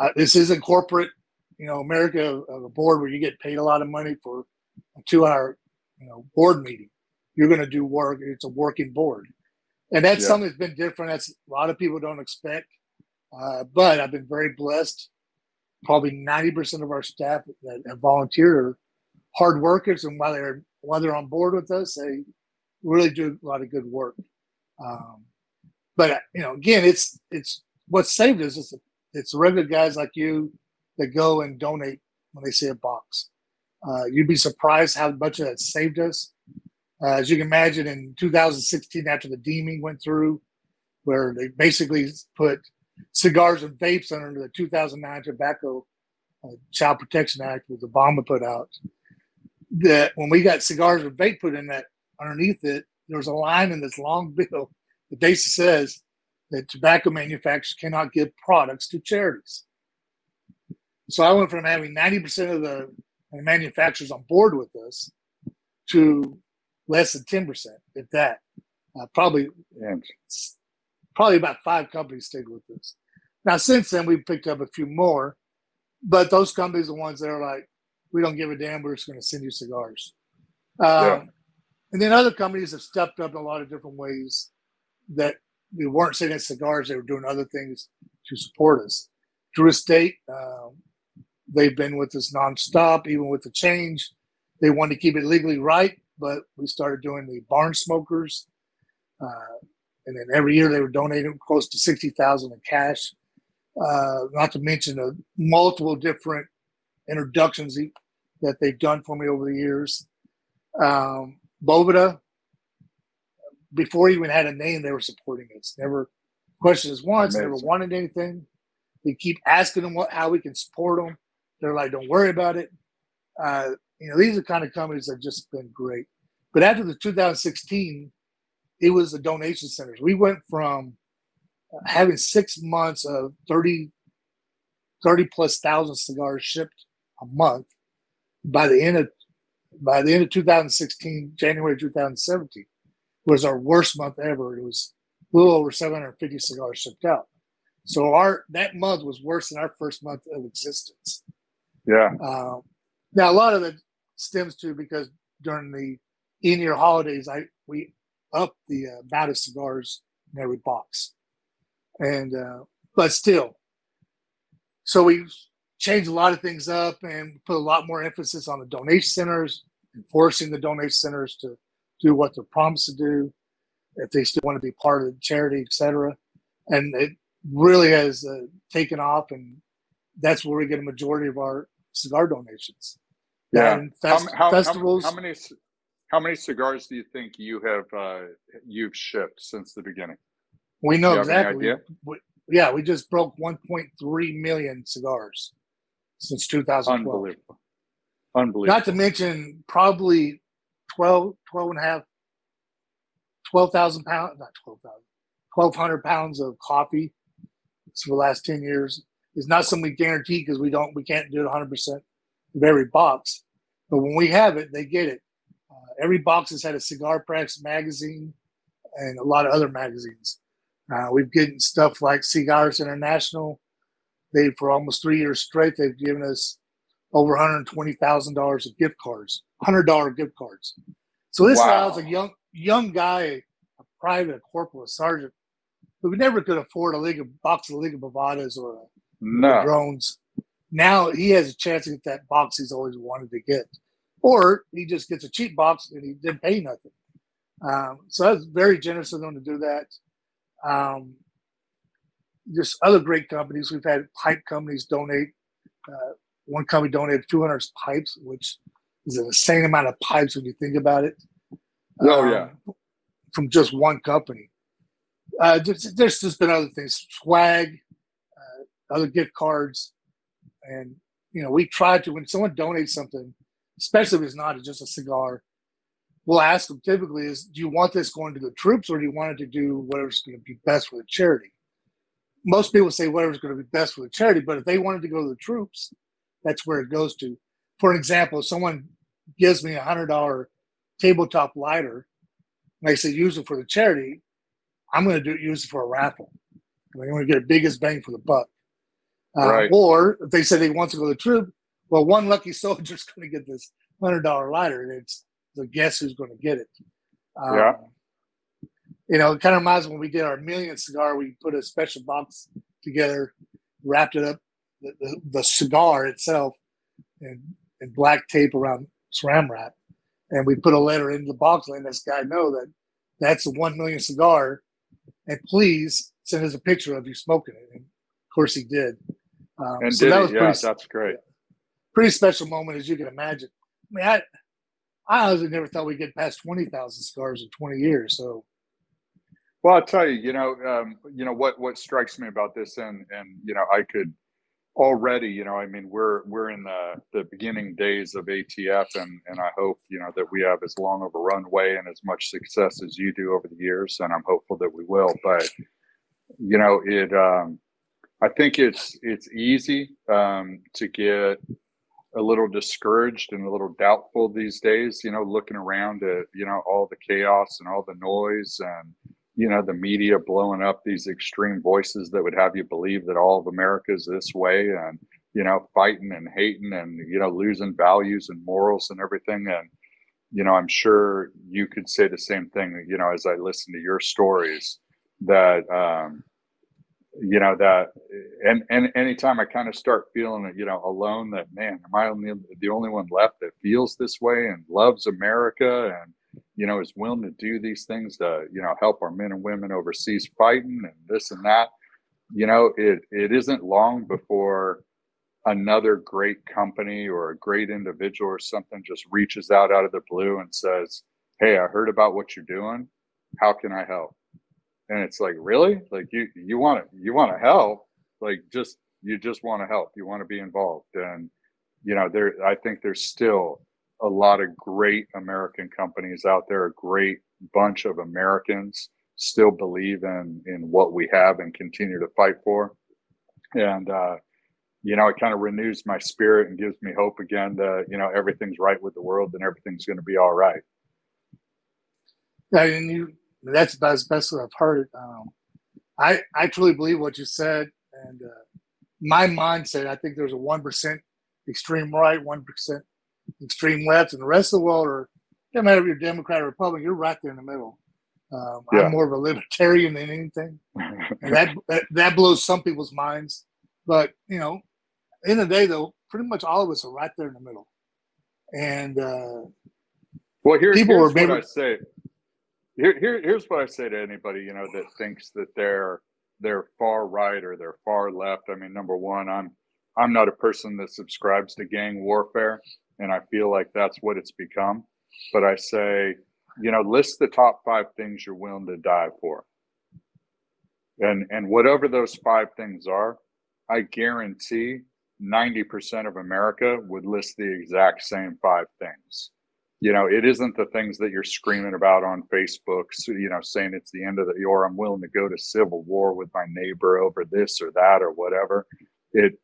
uh, this isn't corporate, you know, America, uh, a board where you get paid a lot of money for a two-hour, you know, board meeting. You're going to do work. It's a working board, and that's Yeah. something that's been different. That's a lot of people don't expect, uh, but I've been very blessed. Probably ninety percent of our staff that have volunteered hard workers, and while they're while they're on board with us, they really do a lot of good work. Um, but you know, again, it's it's what saved us. It's it's regular guys like you that go and donate when they see a box. Uh, you'd be surprised how much of that saved us. Uh, as you can imagine, in 2016, after the deeming went through, where they basically put cigars and vapes under the 2009 Tobacco uh, Child Protection Act, that Obama put out, that when we got cigars and vape put in that underneath it, there was a line in this long bill that basically says that tobacco manufacturers cannot give products to charities. So I went from having 90% of the manufacturers on board with us to less than 10%, if that. Uh, probably, probably about five companies stayed with us. Now, since then, we've picked up a few more, but those companies are the ones that are like, we don't give a damn. We're just going to send you cigars. Um, Yeah. And then other companies have stepped up in a lot of different ways that we weren't sending cigars; they were doing other things to support us. Drew Estate, um, they've been with us nonstop, even with the change. They wanted to keep it legally right, but we started doing the barn smokers, uh, and then every year they were donating close to sixty thousand in cash. Uh, not to mention the multiple different introductions that they've done for me over the years. Um, Boveda, before he even had a name, they were supporting us. Never questioned us once. Never wanted anything. We keep asking them what how we can support them. They're like, "Don't worry about it." Uh, you know, these are the kind of companies that have just been great. But after the 2016, it was the donation centers. We went from having six months of 30, 30 plus thousand cigars shipped a month by the end of by the end of 2016 january 2017 was our worst month ever. It was a little over 750 cigars shipped out. So our that month was worse than our first month of existence. Yeah, um, now a lot of it stems to because during the in year holidays, I we upped the uh, amount of cigars in every box, and uh, but still, so we changed a lot of things up and put a lot more emphasis on the donation centers, enforcing the donation centers to do what they're promised to do, if they still want to be part of the charity, et cetera. And it really has uh, taken off, and that's where we get a majority of our cigar donations. yeah. And fest- how, how, festivals. how many how many cigars do you think you have uh, you've shipped since the beginning? we know Do you have any exactly. We, yeah, we just broke 1.3 million cigars since 2012. Unbelievable, unbelievable. Not to mention probably 12, 12 and a half, 12,000 pounds, not 12,000, 1,200 pounds of coffee for the last 10 years. It's not something we guarantee because we don't, we can't do it 100% of every box. But when we have it, they get it. Uh, every box has had a Cigar press magazine and a lot of other magazines. Uh, we've gotten stuff like Cigars International. They, for almost three years straight, they've given us over $120,000 of gift cards, $100 gift cards. So this Wow. allows a young young guy, a private, a corporal, a sergeant, who never could afford a league of box of Liga Privadas or a no, drones. Now he has a chance to get that box he's always wanted to get, or he just gets a cheap box and he didn't pay nothing. Um, so that's very generous of them to do that. Um, just other great companies. We've had pipe companies donate. Uh, one company donated 200 pipes, which is an insane amount of pipes when you think about it. Oh, Um, yeah. from just one company. Uh, there's, there's just been other things, swag, uh, other gift cards, and you know we try to when someone donates something, especially if it's not just a cigar, we'll ask them typically is do you want this going to the troops or do you want it to do whatever's going to be best for the charity? Most people say whatever's going to be best for the charity, but if they wanted to go to the troops, that's where it goes to. For example, if someone gives me a hundred dollar tabletop lighter, and they say use it for the charity, I'm going to do use it for a raffle. I mean, I'm going to get the biggest bang for the buck. Uh, Right. Or if they say they want to go to the troop, well, one lucky soldier's going to get this hundred dollar lighter, and it's the guess who's going to get it. Um, Yeah. You know, it kind of reminds me when we did our million cigar, we put a special box together, wrapped it up, the, the, the cigar itself, and, in black tape around saran wrap, and we put a letter in the box letting this guy know that that's the one million cigar, and please send us a picture of you smoking it. And of course, he did. Um, and so did that was Yeah, pretty, that's great. pretty special moment, as you can imagine. I mean, I, I honestly never thought we'd get past twenty thousand cigars in twenty years. So Well, I'll tell you, you know, um, you know what what strikes me about this, and and you know, I could already, you know, I mean, we're we're in the the beginning days of ATF, and and I hope you know that we have as long of a runway and as much success as you do over the years, and I'm hopeful that we will. But you know, it, um, I think it's it's easy um, to get a little discouraged and a little doubtful these days, you know, looking around at, you know, all the chaos and all the noise and, you know, the media blowing up these extreme voices that would have you believe that all of America is this way and, you know, fighting and hating and, you know, losing values and morals and everything. And, you know, I'm sure you could say the same thing, you know, as I listen to your stories that, um, you know that and and anytime i kind of start feeling you know alone that man am i only the only one left that feels this way and loves america and you know is willing to do these things to you know help our men and women overseas fighting and this and that. You know it it isn't long before another great company or a great individual or something just reaches out out of the blue and says hey i heard about what you're doing. How can i help? And it's like really? Like you you want to you want to help? Like just you just want to help. You want to be involved. And you know there i think there's still a lot of great american companies out there a great bunch of americans still believe in in what we have and continue to fight for and uh you know it kind of renews my spirit and gives me hope again that you know everything's right with the world and everything's going to be all right yeah, and you that's about as best as I've heard. Um, I I truly believe what you said, and uh, my mindset. I think there's a one percent extreme right, one percent extreme left, and the rest of the world are. Doesn't matter if you're Democrat or Republican, you're right there in the middle. Um, yeah. I'm more of a libertarian than anything, and that, that that blows some people's minds. But you know, in the, the day, though, pretty much all of us are right there in the middle. And uh, well, here, people here's what I say here, here, here's what I say to anybody, you know, that thinks that they're they're far right or they're far left. I mean, number one, I'm I'm not a person that subscribes to gang warfare, and I feel like that's what it's become. But I say, you know, list the top five things you're willing to die for. And and whatever those five things are, I guarantee 90% of America would list the exact same five things you know it isn't the things that you're screaming about on facebook you know saying it's the end of the or i'm willing to go to civil war with my neighbor over this or that or whatever it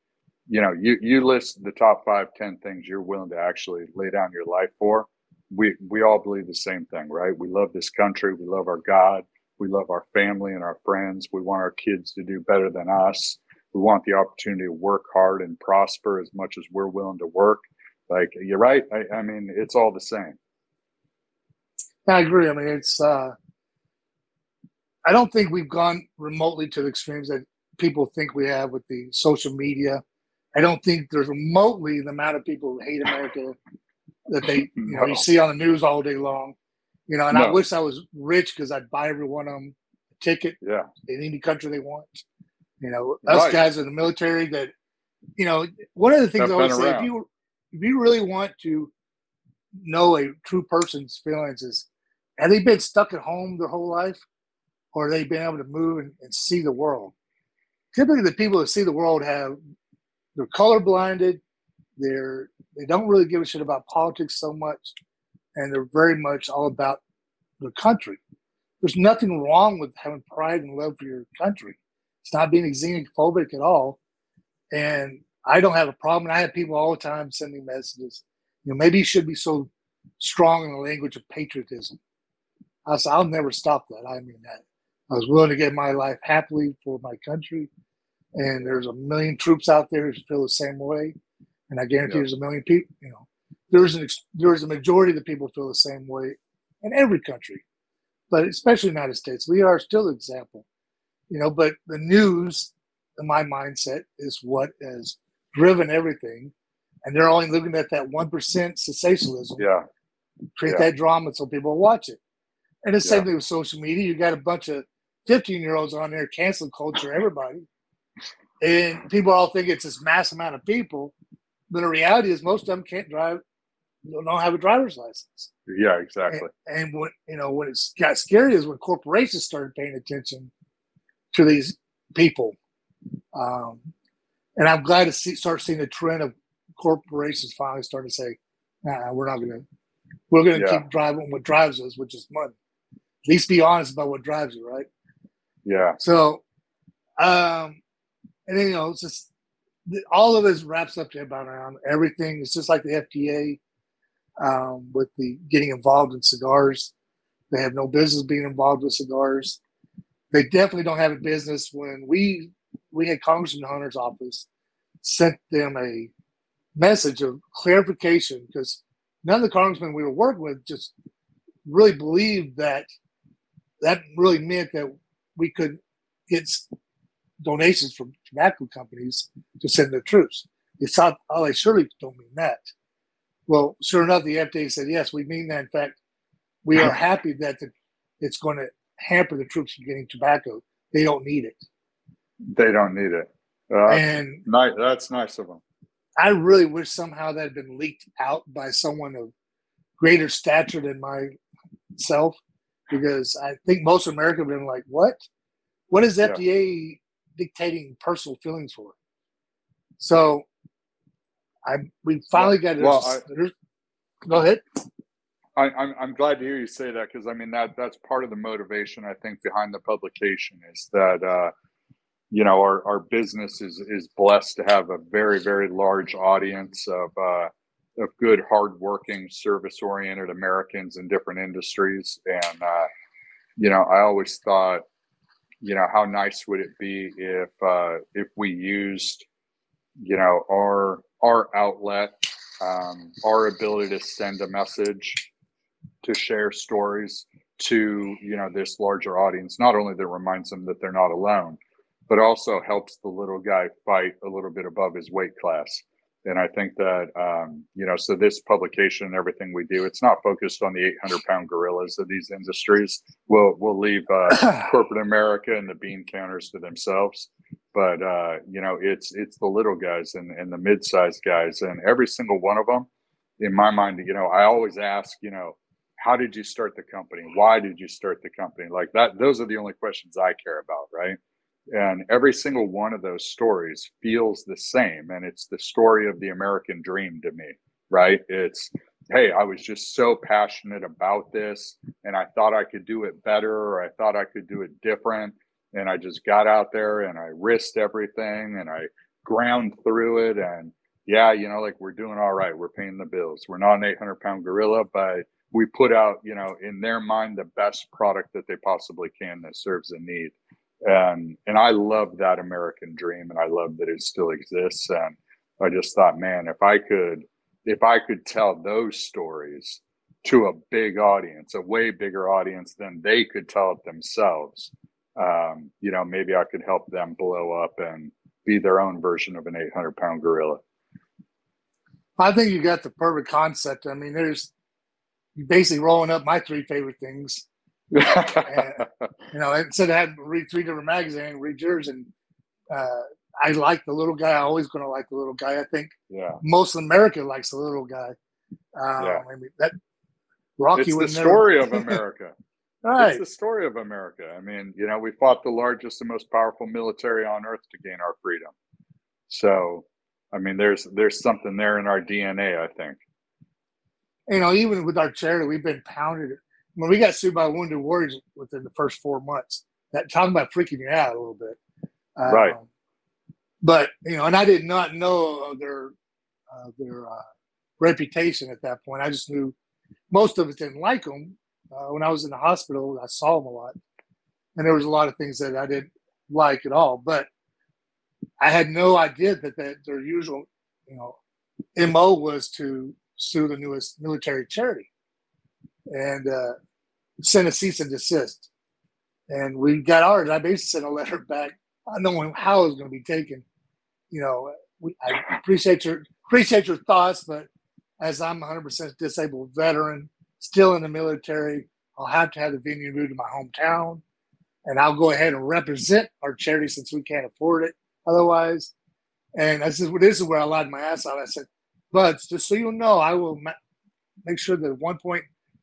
you know you you list the top five ten things you're willing to actually lay down your life for we we all believe the same thing right we love this country we love our god we love our family and our friends we want our kids to do better than us we want the opportunity to work hard and prosper as much as we're willing to work like you're right. I, I mean, it's all the same. I agree. I mean, it's. uh I don't think we've gone remotely to the extremes that people think we have with the social media. I don't think there's remotely the amount of people who hate America that they you know no. you see on the news all day long. You know, and no. I wish I was rich because I'd buy every one of them a ticket yeah. in any country they want. You know, us right. guys in the military that, you know, one of the things I always say, if you if you really want to know a true person's feelings is have they been stuck at home their whole life or have they been able to move and, and see the world typically the people that see the world have they're color blinded they're they don't really give a shit about politics so much and they're very much all about their country there's nothing wrong with having pride and love for your country it's not being xenophobic at all and I don't have a problem. I have people all the time sending messages. You know, maybe you should be so strong in the language of patriotism. I said, I'll never stop that. I mean that. I was willing to give my life happily for my country. And there's a million troops out there who feel the same way. And I guarantee yeah. there's a million people, you know, there's an there's a majority of the people feel the same way in every country, but especially United States. We are still an example, you know, but the news, in my mindset, is what has driven everything, and they're only looking at that one percent sensationalism. Yeah, create yeah. that drama so people watch it. And the same thing with social media. You got a bunch of fifteen year olds on there canceling culture, everybody, and people all think it's this mass amount of people, but the reality is most of them can't drive, don't have a driver's license. Yeah, exactly. And, and when you know when it got scary is when corporations started paying attention to these people. Um, and I'm glad to see start seeing the trend of corporations finally starting to say, "Nah, we're not going to. We're going to yeah. keep driving what drives us, which is money. At least be honest about what drives you, right?" Yeah. So, um, and then you know, it's just all of this wraps up to about around everything. It's just like the FDA um, with the getting involved in cigars. They have no business being involved with cigars. They definitely don't have a business when we we had Congressman Hunter's office sent them a message of clarification because none of the congressmen we were working with just really believed that that really meant that we could get donations from tobacco companies to send their troops. It's not, oh, they surely don't mean that. Well, sure enough, the FDA said, yes, we mean that. In fact, we are happy that the, it's going to hamper the troops from getting tobacco. They don't need it. They don't need it. Uh, and nice, that's nice of them. I really wish somehow that had been leaked out by someone of greater stature than myself, because I think most of America have been like, "What? What is FDA yeah. Dictating personal feelings for?" So, I we finally got it. Well, I, go ahead. I, am I'm, I'm glad to hear you say that because I mean that that's part of the motivation I think behind the publication is that uh, you know our, our business is is blessed to have a very very large audience of uh, of good hardworking service oriented Americans in different industries and uh, you know I always thought you know how nice would it be if uh, if we used you know our our outlet um, our ability to send a message to share stories to you know this larger audience not only that reminds them that they're not alone but also helps the little guy fight a little bit above his weight class. And I think that, um, you know, so this publication and everything we do, it's not focused on the 800 pound gorillas of these industries. We'll, we'll leave uh, corporate America and the bean counters to themselves. But, uh, you know, it's, it's the little guys and, and the mid-sized guys and every single one of them in my mind, you know, I always ask, you know, how did you start the company? Why did you start the company? Like that, those are the only questions I care about. Right and every single one of those stories feels the same and it's the story of the american dream to me right? It's hey i was just so passionate about this and i thought i could do it better or i thought i could do it different and i just got out there and i risked everything and i ground through it and yeah you know like we're doing all right. We're paying the bills. We're not an 800 pound gorilla but we put out you know in their mind the best product that they possibly can that serves a need and and I love that American dream, and I love that it still exists. And I just thought, man, if I could, if I could tell those stories to a big audience, a way bigger audience than they could tell it themselves, um, you know, maybe I could help them blow up and be their own version of an 800 pound gorilla. I think you got the perfect concept. I mean, there's basically rolling up my three favorite things and, you know, instead of having to read three different magazines, read yours. And uh, I like the little guy. I'm always going to like the little guy. I think yeah. most of America likes the little guy. Um, yeah. I mean, that Rocky it's the story of America. right. It's the story of America. I mean, you know, we fought the largest and most powerful military on earth to gain our freedom. So, I mean, there's there's something there in our DNA. I think. You know, even with our charity, we've been pounded when we got sued by Wounded Warriors within the first four months, that talking about freaking you out a little bit, um, right? But you know, and I did not know their uh, their uh, reputation at that point. I just knew most of us didn't like them. Uh, when I was in the hospital, I saw them a lot, and there was a lot of things that I didn't like at all. But I had no idea that, that their usual, you know, mo was to sue the newest military charity and uh, sent a cease and desist. And we got ours. I basically sent a letter back, not knowing how it was going to be taken. You know, we, I appreciate your appreciate your thoughts, but as I'm 100% disabled veteran, still in the military, I'll have to have the venue moved to my hometown, and I'll go ahead and represent our charity since we can't afford it otherwise. And I said, well, this is where I lied my ass off. I said, but just so you know, I will ma- make sure that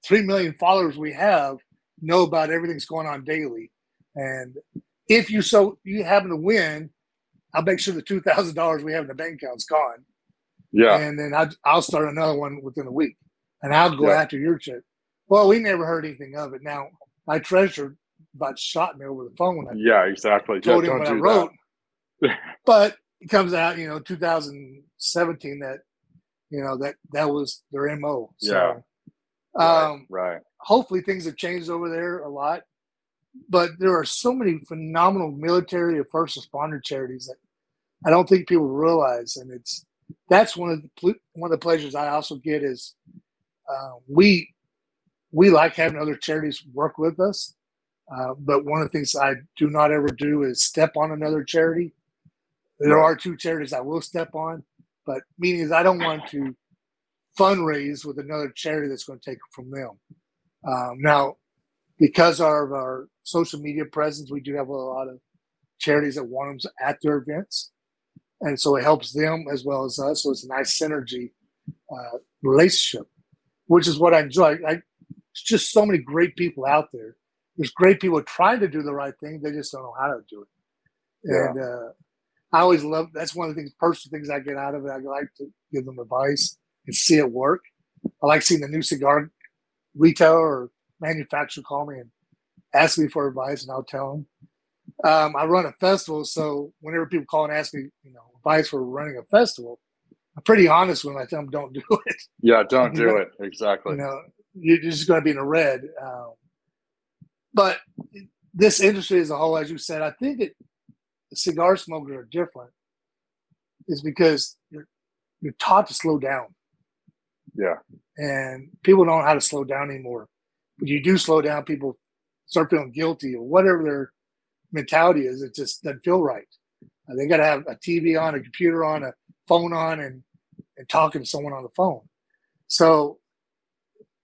1.3 million followers we have know about everything's going on daily. And if you so you happen to win, I'll make sure the two thousand dollars we have in the bank account's gone. Yeah. And then I, I'll start another one within a week, and I'll go yeah. after your check. Well, we never heard anything of it. Now my treasurer about shot me over the phone when I yeah exactly told yeah, him what I wrote. but it comes out, you know, 2017 that you know that that was their mo. So, Yeah. Um, right. hopefully things have changed over there a lot, but there are so many phenomenal military or first responder charities that I don't think people realize, and it's that's one of the one of the pleasures I also get is uh, we we like having other charities work with us, uh, but one of the things I do not ever do is step on another charity. There are two charities I will step on, but meaning is I don't want to fundraise with another charity that's going to take it from them. Um, now, because of our social media presence, we do have a lot of charities that want them at their events, and so it helps them as well as us. So it's a nice synergy uh, relationship, which is what I enjoy. I, it's just so many great people out there. There's great people trying to do the right thing; they just don't know how to do it. Yeah. And uh, I always love. That's one of the things, personal things I get out of it. I like to give them advice and see it work. I like seeing the new cigar retailer or manufacturer call me and ask me for advice, and I'll tell them. Um, I run a festival, so whenever people call and ask me, you know, advice for running a festival, I'm pretty honest when I tell them don't do it. Yeah. Don't do it. Exactly. You know, you're just going to be in the red. Um, but this industry as a whole, as you said, I think it, cigar smokers are different. Is because you're you're taught to slow down. Yeah. and people don't know how to slow down anymore. When you do slow down, people start feeling guilty or whatever their mentality is. It just doesn't feel right. Uh, they got to have a TV on, a computer on, a phone on, and and talking to someone on the phone. So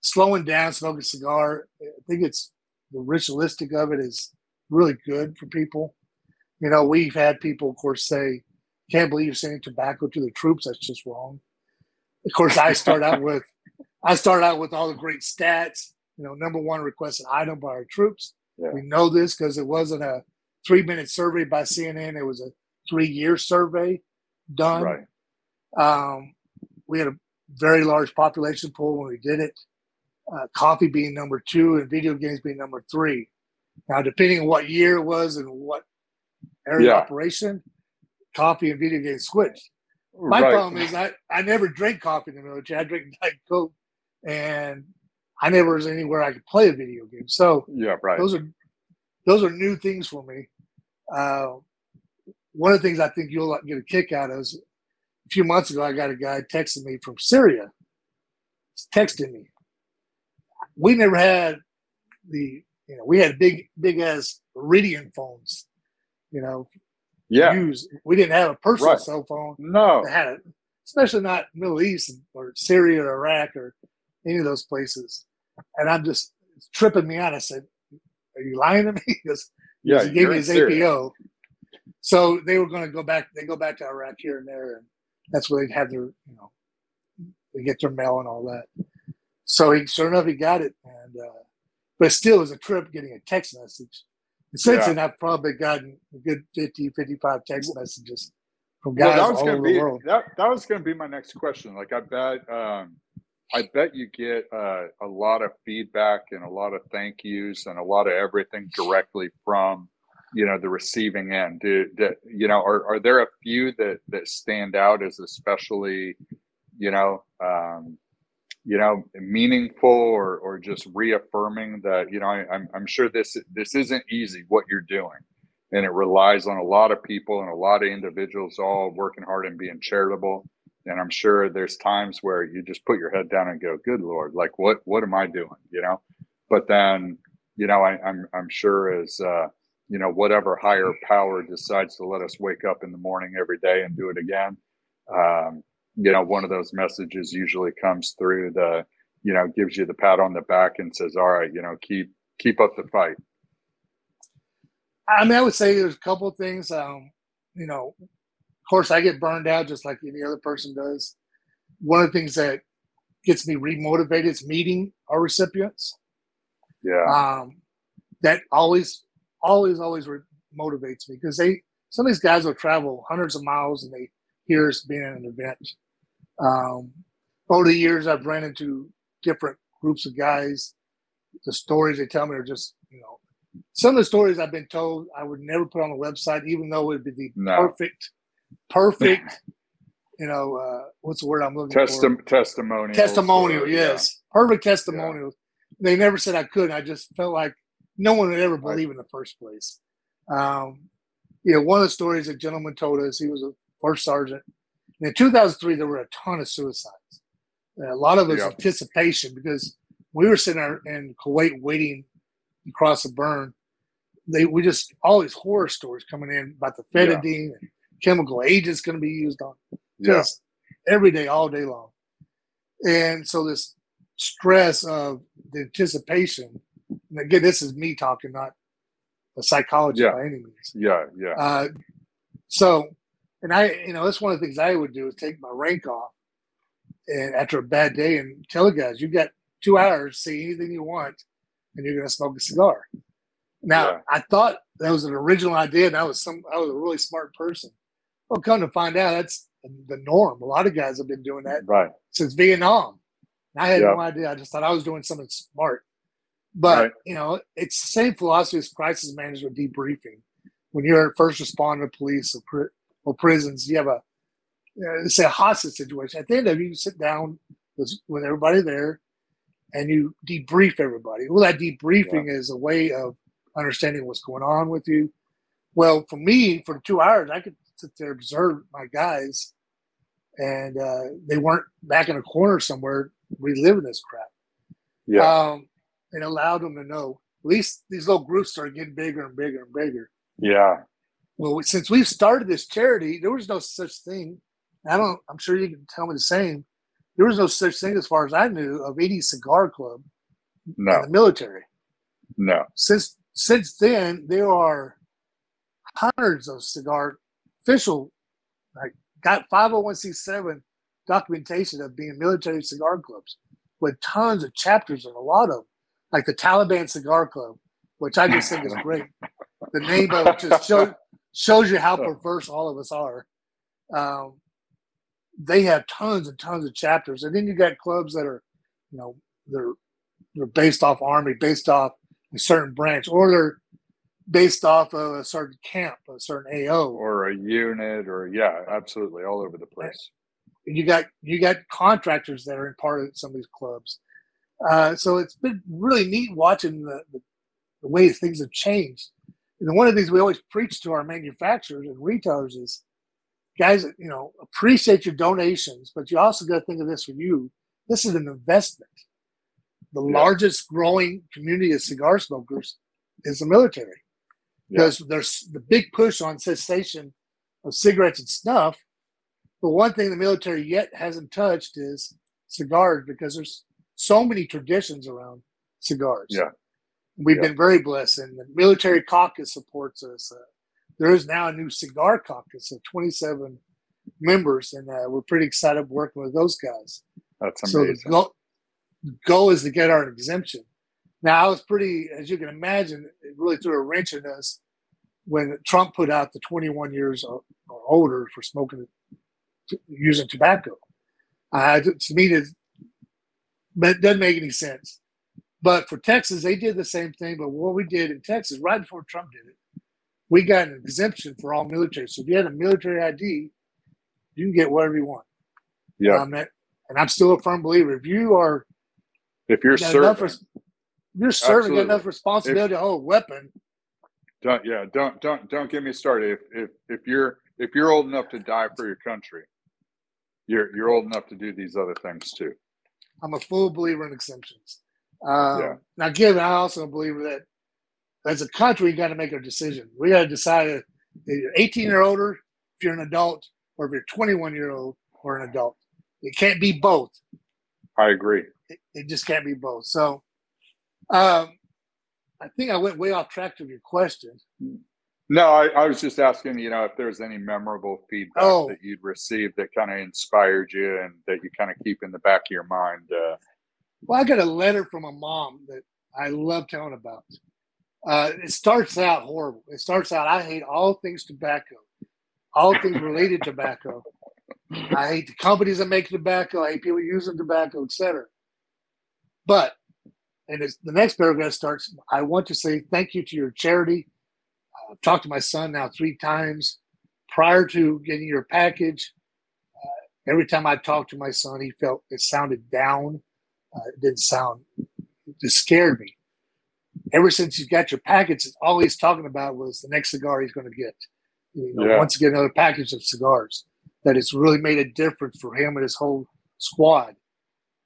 slowing down, smoking a cigar, I think it's the ritualistic of it is really good for people. You know, we've had people, of course, say, "Can't believe you're sending tobacco to the troops. That's just wrong." Of course, I start out with I start out with all the great stats. You know, number one requested item by our troops. Yeah. We know this because it wasn't a three minute survey by CNN. It was a three year survey done. Right. Um, we had a very large population pool when we did it. Uh, coffee being number two and video games being number three. Now, depending on what year it was and what area Yeah. of operation, coffee and video games switched. My right. problem is I, I never drank coffee in the military. I drank Diet Coke, and I never was anywhere I could play a video game. So Yeah. Right. those are those are new things for me. Uh, one of the things I think you'll get a kick out of is a few months ago I got a guy texting me from Syria, He's texting me. We never had the you know we had big big ass Iridium phones, you know, yeah. use. We didn't have a personal Right. cell phone No. had it, especially not Middle East or Syria or Iraq or any of those places. And I'm just tripping me out. I said, "Are you lying to me?" Because Yeah. he gave me his Syria. APO. So they were going to go back. They go back to Iraq here and there, and that's where they had their, you know, they get their mail and all that. So he, sure enough, he got it, and uh, but still, it was a trip getting a text message. Since Yeah. then, I've probably gotten a good 50, 55 text messages from Well, guys that was all going over to the be world. that, that was going to be my next question. Like, I bet, um, I bet you get uh, a lot of feedback and a lot of thank yous and a lot of everything directly from, you know, the receiving end. Do, do you know? Are, are there a few that that stand out as especially, you know, um, you know, meaningful or or just reaffirming that you know? I, I'm I'm sure this this isn't easy what you're doing. And it relies on a lot of people and a lot of individuals all working hard and being charitable. And i'm sure there's times where you just put your head down and go good lord like what what am i doing? You know? But then you know I, i'm i'm sure as uh you know whatever higher power decides to let us wake up in the morning every day and do it again um you know one of those messages usually comes through the you know gives you the pat on the back and says all right you know keep keep up the fight I mean, I would say there's a couple of things. Um, you know, of course, I get burned out just like any other person does. One of the things that gets me remotivated is meeting our recipients. yeah Um, that always, always, always re- motivates me because they some of these guys will travel hundreds of miles and they hear us being at an event. Um, over the years, I've ran into different groups of guys. The stories they tell me are just, you know, some of the stories I've been told I would never put on the website, even though it would be the No. perfect perfect. You know, uh, what's the word I'm looking Testi- for? testimonial. Testimonial, yes, perfect testimonial. They never said I couldn't. I just felt like no one would ever believe in the first place. Um, you know, one of the stories a gentleman told us, he was a first sergeant. In 2003, there were a ton of suicides. A lot of it was Yeah. anticipation because we were sitting there in Kuwait waiting across the berm. They we just all these horror stories coming in about the Yeah. fetidine and chemical agents going to be used on Yeah. just every day, all day long. And so this stress of the anticipation, and again, this is me talking, not a psychologist Yeah. by any means. Yeah. Yeah. Uh, so, and I, you know, that's one of the things I would do is take my rank off, and after a bad day, and tell the guys, you've got two hours, say anything you want, and you're going to smoke a cigar. Now, Yeah. I thought that was an original idea, and I was some, I was a really smart person. Well, come to find out, that's the norm. A lot of guys have been doing that Right. since Vietnam. And I had Yeah. no idea. I just thought I was doing something smart. But Right. you know, it's the same philosophy as crisis management debriefing. When you're a first responder, police, or, or prisons, you have a you know, say a hostage situation. At the end of it, you sit down with, with everybody there, and you debrief everybody. Well, that debriefing is a way of understanding what's going on with you. Well, for me, for two hours, I could sit there observe my guys, and uh, they weren't back in a corner somewhere reliving this crap. Yeah. Um, and allowed them to know. At least these little groups started getting bigger and bigger and bigger. yeah. Well, since we've started this charity, there was no such thing. I don't. I'm sure you can tell me the same. There was no such thing, as far as I knew, of any cigar club in No. the military. No. Since since then, there are hundreds of cigar official, like got 501c7 documentation of being military cigar clubs with tons of chapters and a lot of them, like the Taliban Cigar Club, which I just think is great. The name of it just shows shows you how perverse all of us are. Um, they have tons and tons of chapters, and then you got clubs that are, you know, they're they're based off army, based off a certain branch, or they're based off of a certain camp, a certain AO. Or a unit, or yeah, absolutely, all over the place. And you got you got contractors that are in part of some of these clubs. Uh, so it's been really neat watching the, the, the way things have changed. And one of the things we always preach to our manufacturers and retailers is, guys, you know, appreciate your donations, but you also got to think of this for you. This is an investment. The Yeah. largest growing community of cigar smokers is the military Yeah. because there's the big push on cessation of cigarettes and snuff. But one thing the military yet hasn't touched is cigars because there's so many traditions around cigars. Yeah. We've Yeah. been very blessed, and the military caucus supports us. Uh, there is now a new cigar caucus of 27 members, and uh, we're pretty excited working with those guys. That's So the amazing. goal, the goal is to get our exemption. Now, I was pretty, as you can imagine, it really threw a wrench in us when Trump put out the 21 years or, or older for smoking, using tobacco. Uh, to me, it doesn't make any sense. But for Texas, they did the same thing. But what we did in Texas, right before Trump did it, we got an exemption for all military. So if you had a military ID, you can get whatever you want. yeah. Um, and I'm still a firm believer. If you are if you're serving, res- you're serving, Absolutely. enough responsibility to hold a weapon. don't yeah, don't don't don't get me started. If if if you're if you're old enough to die for your country, you're you're old enough to do these other things too. I'm a full believer in exemptions. Um, Yeah. Now, given I also believe that as a country, we got to make a decision. We got to decide if you're 18 or older, if you're an adult, or if you're 21 year old or an adult. It can't be both. I agree. It, it just can't be both. So, um, I think I went way off track of your question. No, I, I was just asking, you know, if there's any memorable feedback Oh. that you'd received that kind of inspired you and that you kind of keep in the back of your mind. Uh, Well, I got a letter from a mom that I love telling about. Uh, it starts out horrible. It starts out, I hate all things tobacco, all things related to tobacco. I hate the companies that make tobacco. I hate people using tobacco, etc. But, and the next paragraph starts, I want to say thank you to your charity. I've talked to my son now three times. prior to getting your package, uh, every time I talked to my son, he felt it sounded down. Uh, it didn't sound, it just scared me. Ever since you got your package, all he's talking about was the next cigar he's going to get. You know, Yeah. Once again, another package of cigars. That it's really made a difference for him and his whole squad.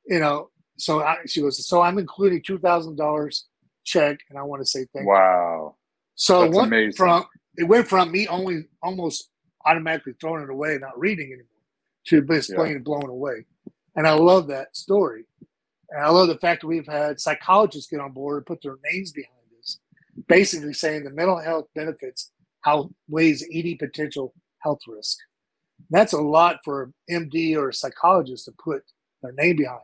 You know, so I, she goes, so I'm including two thousand dollars check, and I want to say thank you. Wow. So That's it went amazing. from it went from me only almost automatically throwing it away, not reading anymore, to just Yeah. plain blown away. And I love that story. And I love the fact that we've had psychologists get on board and put their names behind this, basically saying the mental health benefits outweighs any potential health risk. That's a lot for an MD or a psychologist to put their name behind.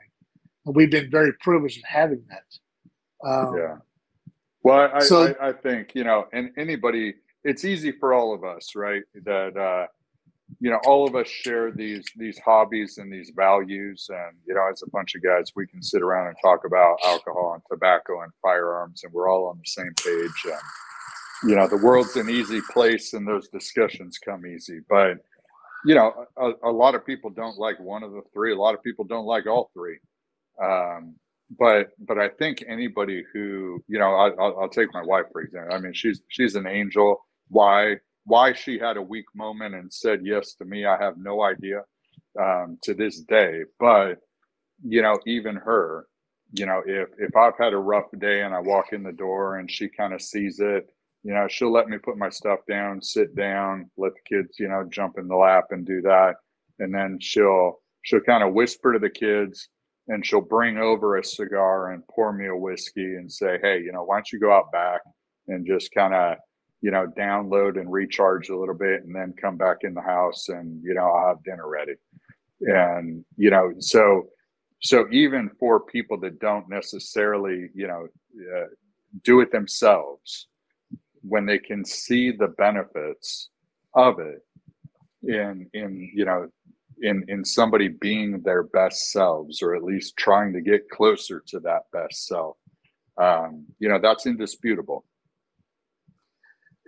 And we've been very privileged in having that. Um, yeah. Well, I, so- I, I think, you know, and anybody, it's easy for all of us, right? That, uh, you know, all of us share these, these hobbies and these values. And, you know, as a bunch of guys, we can sit around and talk about alcohol and tobacco and firearms, and we're all on the same page. And, you know, the world's an easy place and those discussions come easy. But, you know, a, a lot of people don't like one of the three. A lot of people don't like all three. Um, but but I think anybody who you know I, I'll, I'll take my wife for example. I mean she's she's an angel. Why why she had a weak moment and said yes to me, I have no idea um, to this day. But you know even her, you know if if I've had a rough day and I walk in the door and she kind of sees it, you know she'll let me put my stuff down, sit down, let the kids you know jump in the lap and do that, and then she'll she'll kind of whisper to the kids and she'll bring over a cigar and pour me a whiskey and say, Hey, you know, why don't you go out back and just kind of, you know, download and recharge a little bit and then come back in the house and, you know, I'll have dinner ready. And, you know, so, so even for people that don't necessarily, you know, uh, do it themselves, when they can see the benefits of it in, in, you know, in in somebody being their best selves or at least trying to get closer to that best self um you know that's indisputable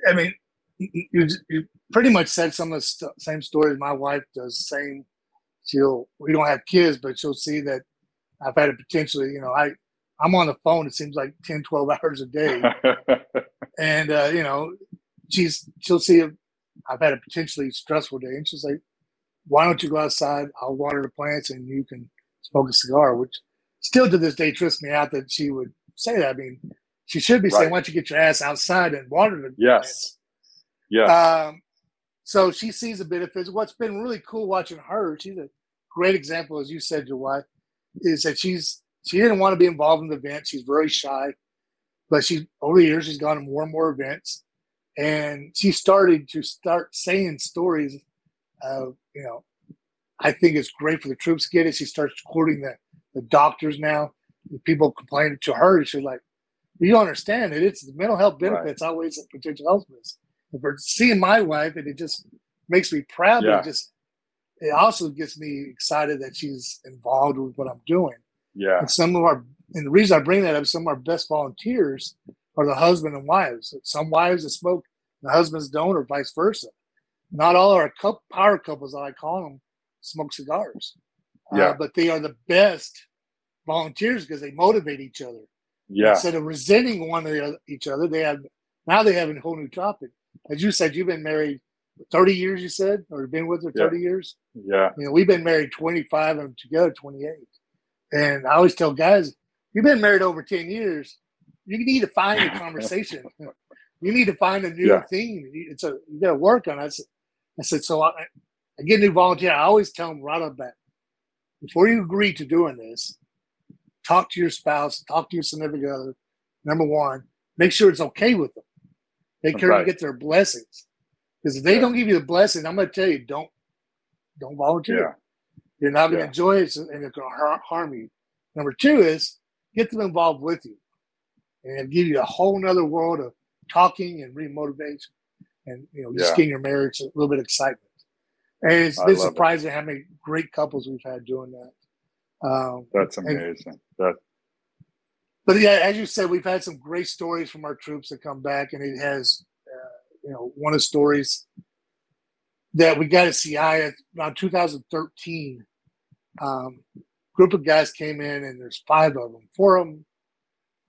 I mean, you, you, pretty much said some of the st- same stories my wife does. Same, she'll we don't have kids, but she'll see that I've had a potentially, you know, I I'm on the phone. It seems like 10, 12 hours a day, and uh, you know, she's she'll see if I've had a potentially stressful day, and she's like, "Why don't you go outside? I'll water the plants, and you can smoke a cigar." Which still to this day trips me out that she would say that. I mean, she should be saying, "Why don't you get your ass outside and water the plants?" yes yes Um, so she sees the benefits. What's been really cool watching her, she's a great example, as you said, your wife, is that she's she didn't want to be involved in the event. She's very shy, but she over the years she's gone to more and more events, and she started to start saying stories of you know, I think it's great for the troops to get it. She starts quoting the the doctors now. People complaining to her. She's like, "You understand it. It's the mental health Right. benefits outweighs the potential health risk." And for seeing my wife, and it just makes me proud. Yeah. it just it also gets me excited that she's involved with what I'm doing. yeah And some of our and the reason I bring that up, some of our best volunteers are the husband and wives. Some wives that smoke, the husbands don't, or vice versa. Not all our power couples, I call them, smoke cigars. Yeah. Uh, but they are the best volunteers because they motivate each other yeah instead of resenting one of other, each other, they have now they have a whole new topic. As you said, you've been married thirty years. You said, or been with her Yeah. thirty years. yeah You know, we've been married twenty five and together twenty eight. And I always tell guys, you've been married over ten years. You need to find a conversation. you need to find a new Yeah. thing. It's a you got to work on it. I said, I said so. I, I get a new volunteer. I always tell them right up bat before you agree to doing this, talk to your spouse, talk to your significant other. Number one, make sure it's okay with them. Make sure Right. you get their blessings. Because if they Yeah. don't give you the blessing, I'm going to tell you, don't don't volunteer. yeah You're not going to Yeah. enjoy it, and it's going to harm you. Number two is get them involved with you, and give you a whole nother world of talking and remotivation, and you know, just Yeah. getting your marriage a little bit of excitement. And it's been love it. surprising how many great couples we've had doing that. Um, that's amazing that but yeah, as you said, we've had some great stories from our troops that come back, and it has, uh, you know, one of the stories that we got at CI around 2013. Um, group of guys came in, and there's five of them. Four of them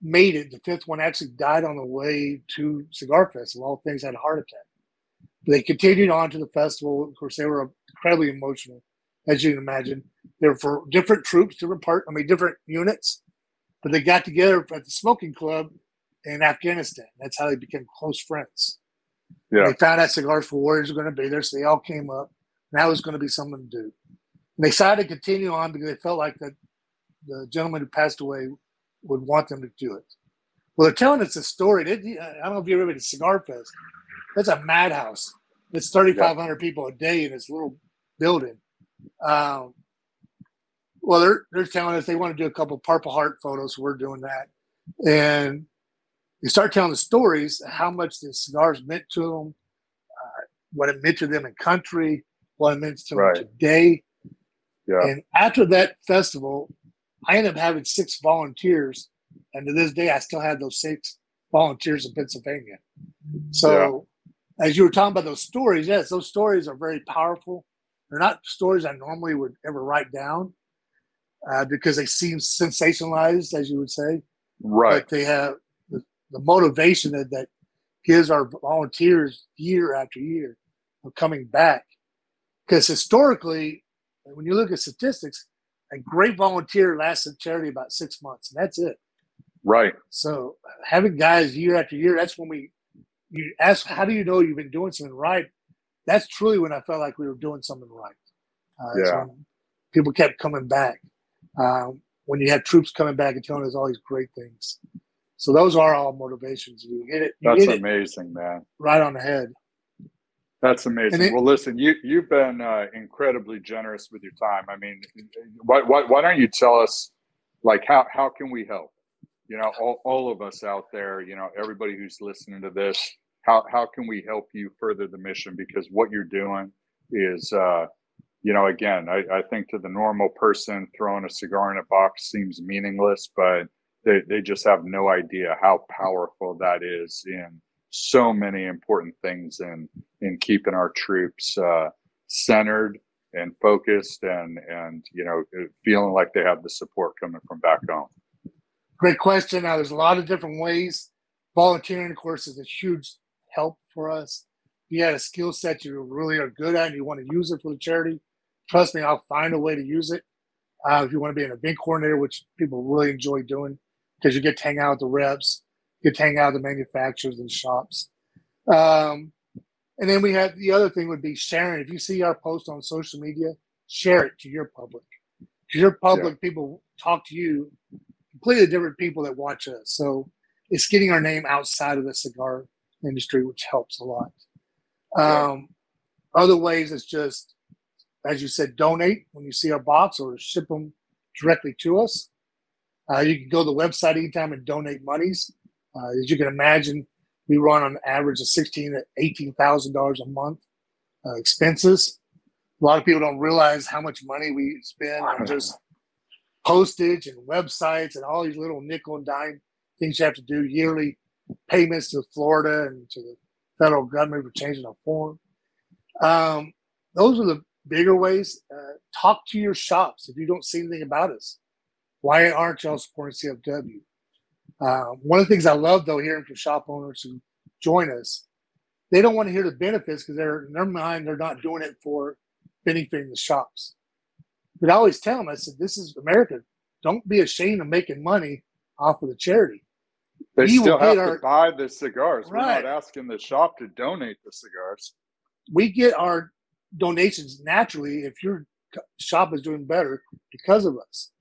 made it. The fifth one actually died on the way to Cigar Fest. Of all things, had a heart attack. They continued on to the festival. Of course, they were incredibly emotional, as you can imagine. They were for different troops, different part. I mean, different units, but they got together at the smoking club in Afghanistan. That's how they became close friends. Yeah. They found out Cigars for Warriors were going to be there, so they all came up. And that was going to be something to do. And they decided to continue on because they felt like that the gentleman who passed away would want them to do it. Well, they're telling us a story. They, I don't know if you ever been to Cigar Fest. That's a madhouse. It's 3,500 people a day in this little building. Um, well, they're they're telling us they want to do a couple Purple Heart photos. So we're doing that, and they start telling the stories how much the cigars meant to them, uh, what it meant to them in country, what it meant to Right. them today. Yeah. And after that festival, I ended up having six volunteers, and to this day, I still have those six volunteers in Pennsylvania. So, as you were talking about those stories, yes, those stories are very powerful. They're not stories I normally would ever write down uh, because they seem sensationalized, as you would say Right. but they have the, the motivation that, that gives our volunteers year after year of coming back. Because historically, when you look at statistics, a great volunteer lasts in charity about six months, and that's it. Right. So having guys year after year, that's when we you ask, how do you know you've been doing something right? That's truly when I felt like we were doing something right. Uh, Yeah. people kept coming back. Um, when you had troops coming back and telling us all these great things. So those are all motivations. You hit it, you That's hit it amazing, man. right on the head. That's amazing. It- well, listen, you you've been uh, incredibly generous with your time. I mean, why, why why don't you tell us, like, how how can we help? You know, all, all of us out there, you know, everybody who's listening to this, how how can we help you further the mission? Because what you're doing is, uh, you know, again, I, I think to the normal person, throwing a cigar in a box seems meaningless, but they, they just have no idea how powerful that is in so many important things in in keeping our troops uh, centered and focused and and you know feeling like they have the support coming from back home. Great question. Now, there's a lot of different ways. Volunteering, of course, is a huge help for us. If you had a skill set you really are good at and you want to use it for the charity, trust me, I'll find a way to use it. Uh, if you want to be an event coordinator, which people really enjoy doing, because you get to hang out with the reps, you get to hang out with the manufacturers and shops. Um, and then we have the other thing would be sharing. If you see our post on social media, share it to your public. To your public, people talk to you completely different people that watch us. So it's getting our name outside of the cigar industry, which helps a lot. Um, other ways is just, as you said, donate when you see our box or ship them directly to us. Uh, you can go to the website anytime and donate monies. Uh, as you can imagine, we run on average of sixteen to eighteen thousand dollars a month uh, expenses. A lot of people don't realize how much money we spend on just postage and websites and all these little nickel and dime things you have to do yearly payments to Florida and to the federal government for changing our form. Um, those are the bigger ways. Uh, talk to your shops if you don't see anything about us. Why aren't y'all supporting CFW? Uh, one of the things I love though, hearing from shop owners who join us, they don't want to hear the benefits because they're in their mind they're not doing it for benefiting the shops. But I always tell them, I said, "This is America. Don't be ashamed of making money off of the charity." They We still have get to our- buy the cigars. We're not asking the shop to donate the cigars. we get our donations naturally if your shop is doing better because of us.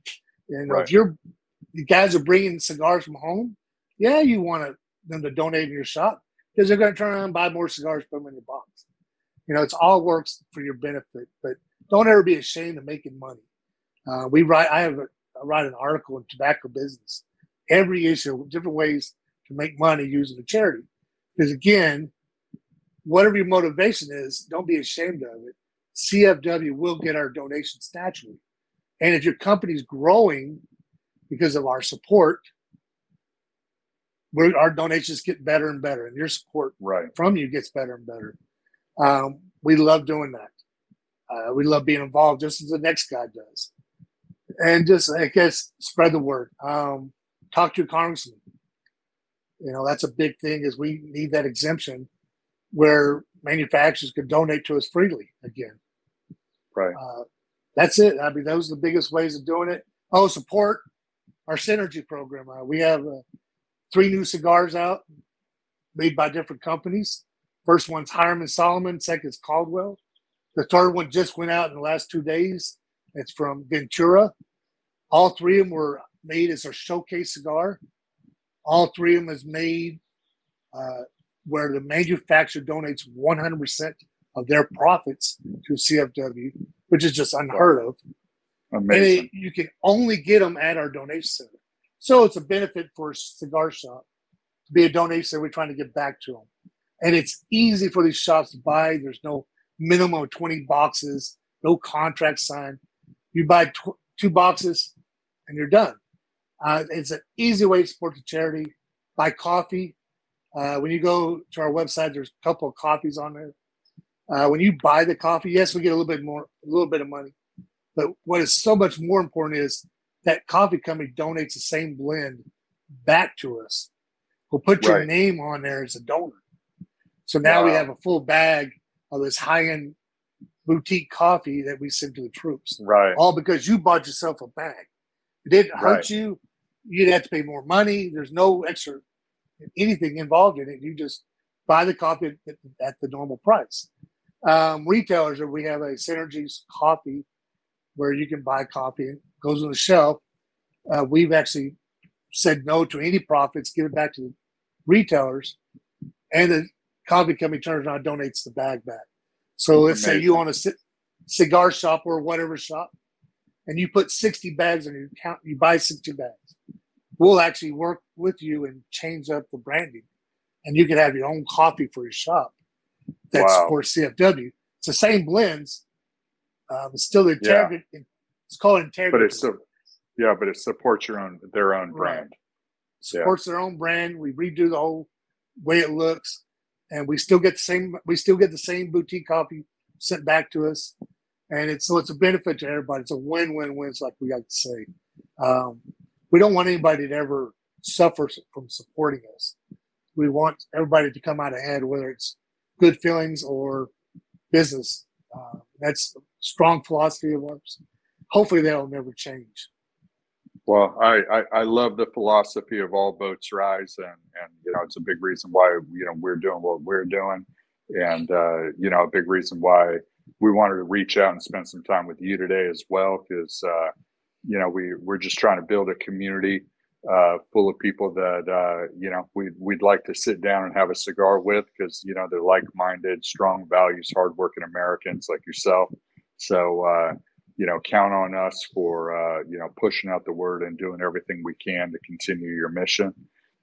And Right. if you're the guys are bringing cigars from home, yeah, you want to, them to donate in your shop because they're going to turn around and buy more cigars, put them in your box. You know, it's all works for your benefit, but don't ever be ashamed of making money. Uh, we write, I have a, I write an article in tobacco business every issue, different ways to make money using the charity. Because again, whatever your motivation is, don't be ashamed of it. CFW will get our donations naturally. And if your company's growing because of our support, we're, our donations get better and better, and your support Right. from you gets better and better. Um, we love doing that. Uh, we love being involved just as the next guy does. And just, I guess, spread the word. Um, talk to your congressman. You know, that's a big thing is we need that exemption where manufacturers can donate to us freely again. Right. Uh, that's it. I mean, those are the biggest ways of doing it. Oh, support our synergy program. Uh, we have uh, three new cigars out made by different companies. First one's Hiram Solomon. Second is Caldwell. The third one just went out in the last two days. It's from Ventura. All three of them were made as a showcase cigar. All three of them is made uh, where the manufacturer donates 100% of their profits to CFW, which is just unheard of. Amazing. It, you can only get them at our donation center. So it's a benefit for a cigar shop to be a donation center. We're trying to get back to them. And it's easy for these shops to buy. There's no minimum of 20 boxes, no contract signed. You buy tw- two boxes and you're done. Uh, it's an easy way to support the charity. Buy coffee. Uh, when you go to our website, there's a couple of coffees on there. Uh, when you buy the coffee, yes, we get a little bit more, a little bit of money. But what is so much more important is that coffee company donates the same blend back to us. We'll put your Right. name on there as a donor. So now we have a full bag of this high end boutique coffee that we send to the troops, Right. all because you bought yourself a bag. It didn't hurt Right. you. You didn't have to pay more money. There's no extra anything involved in it. You just buy the coffee at, at the normal price. Um, retailers, we have a Synergies coffee where you can buy coffee and it goes on the shelf. Uh, we've actually said no to any profits, give it back to the retailers, and the coffee company turns around and donates the bag back. So let's say you Amazing. own a cigar shop or whatever shop, and you put 60 bags in your account, you buy 60 bags. We'll actually work with you and change up the branding, and you can have your own coffee for your shop that's Wow. supports CFW. It's the same blends. Um, it's still the Yeah. integrity. It's called integrity. But it's yeah, but it supports your own their own Right. brand. supports their own brand. We redo the whole way it looks, and we still get the same. We still get the same boutique coffee sent back to us, and it's so it's a benefit to everybody. It's a win-win-win, like we like to say. Um, we don't want anybody to ever suffer from supporting us. We want everybody to come out ahead, whether it's good feelings or business. Uh, that's a strong philosophy of ours. Hopefully, that'll never change. Well, I, I, I love the philosophy of all boats rise, and and you know it's a big reason why you know we're doing what we're doing, and uh, you know a big reason why we wanted to reach out and spend some time with you today as well, because uh, you know we we're just trying to build a community uh, full of people that uh, you know we we'd like to sit down and have a cigar with, because you know they're like-minded, strong values, hardworking Americans like yourself. So. Uh, you know, count on us for, uh, you know, pushing out the word and doing everything we can to continue your mission.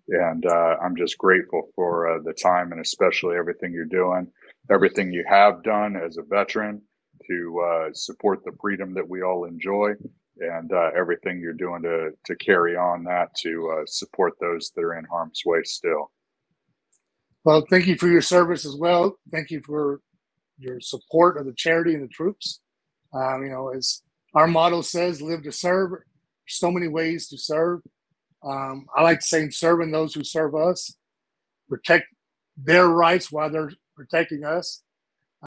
And uh, I'm just grateful for the time and especially everything you're doing, everything you have done as a veteran to uh, support the freedom that we all enjoy, and uh, everything you're doing to to carry on that to uh, support those that are in harm's way still. Well, thank you for your service as well. Thank you for your support of the charity and the troops. Um, you know, as our motto says, live to serve. So many ways to serve. Um, I like saying serving those who serve us, protect their rights while they're protecting us.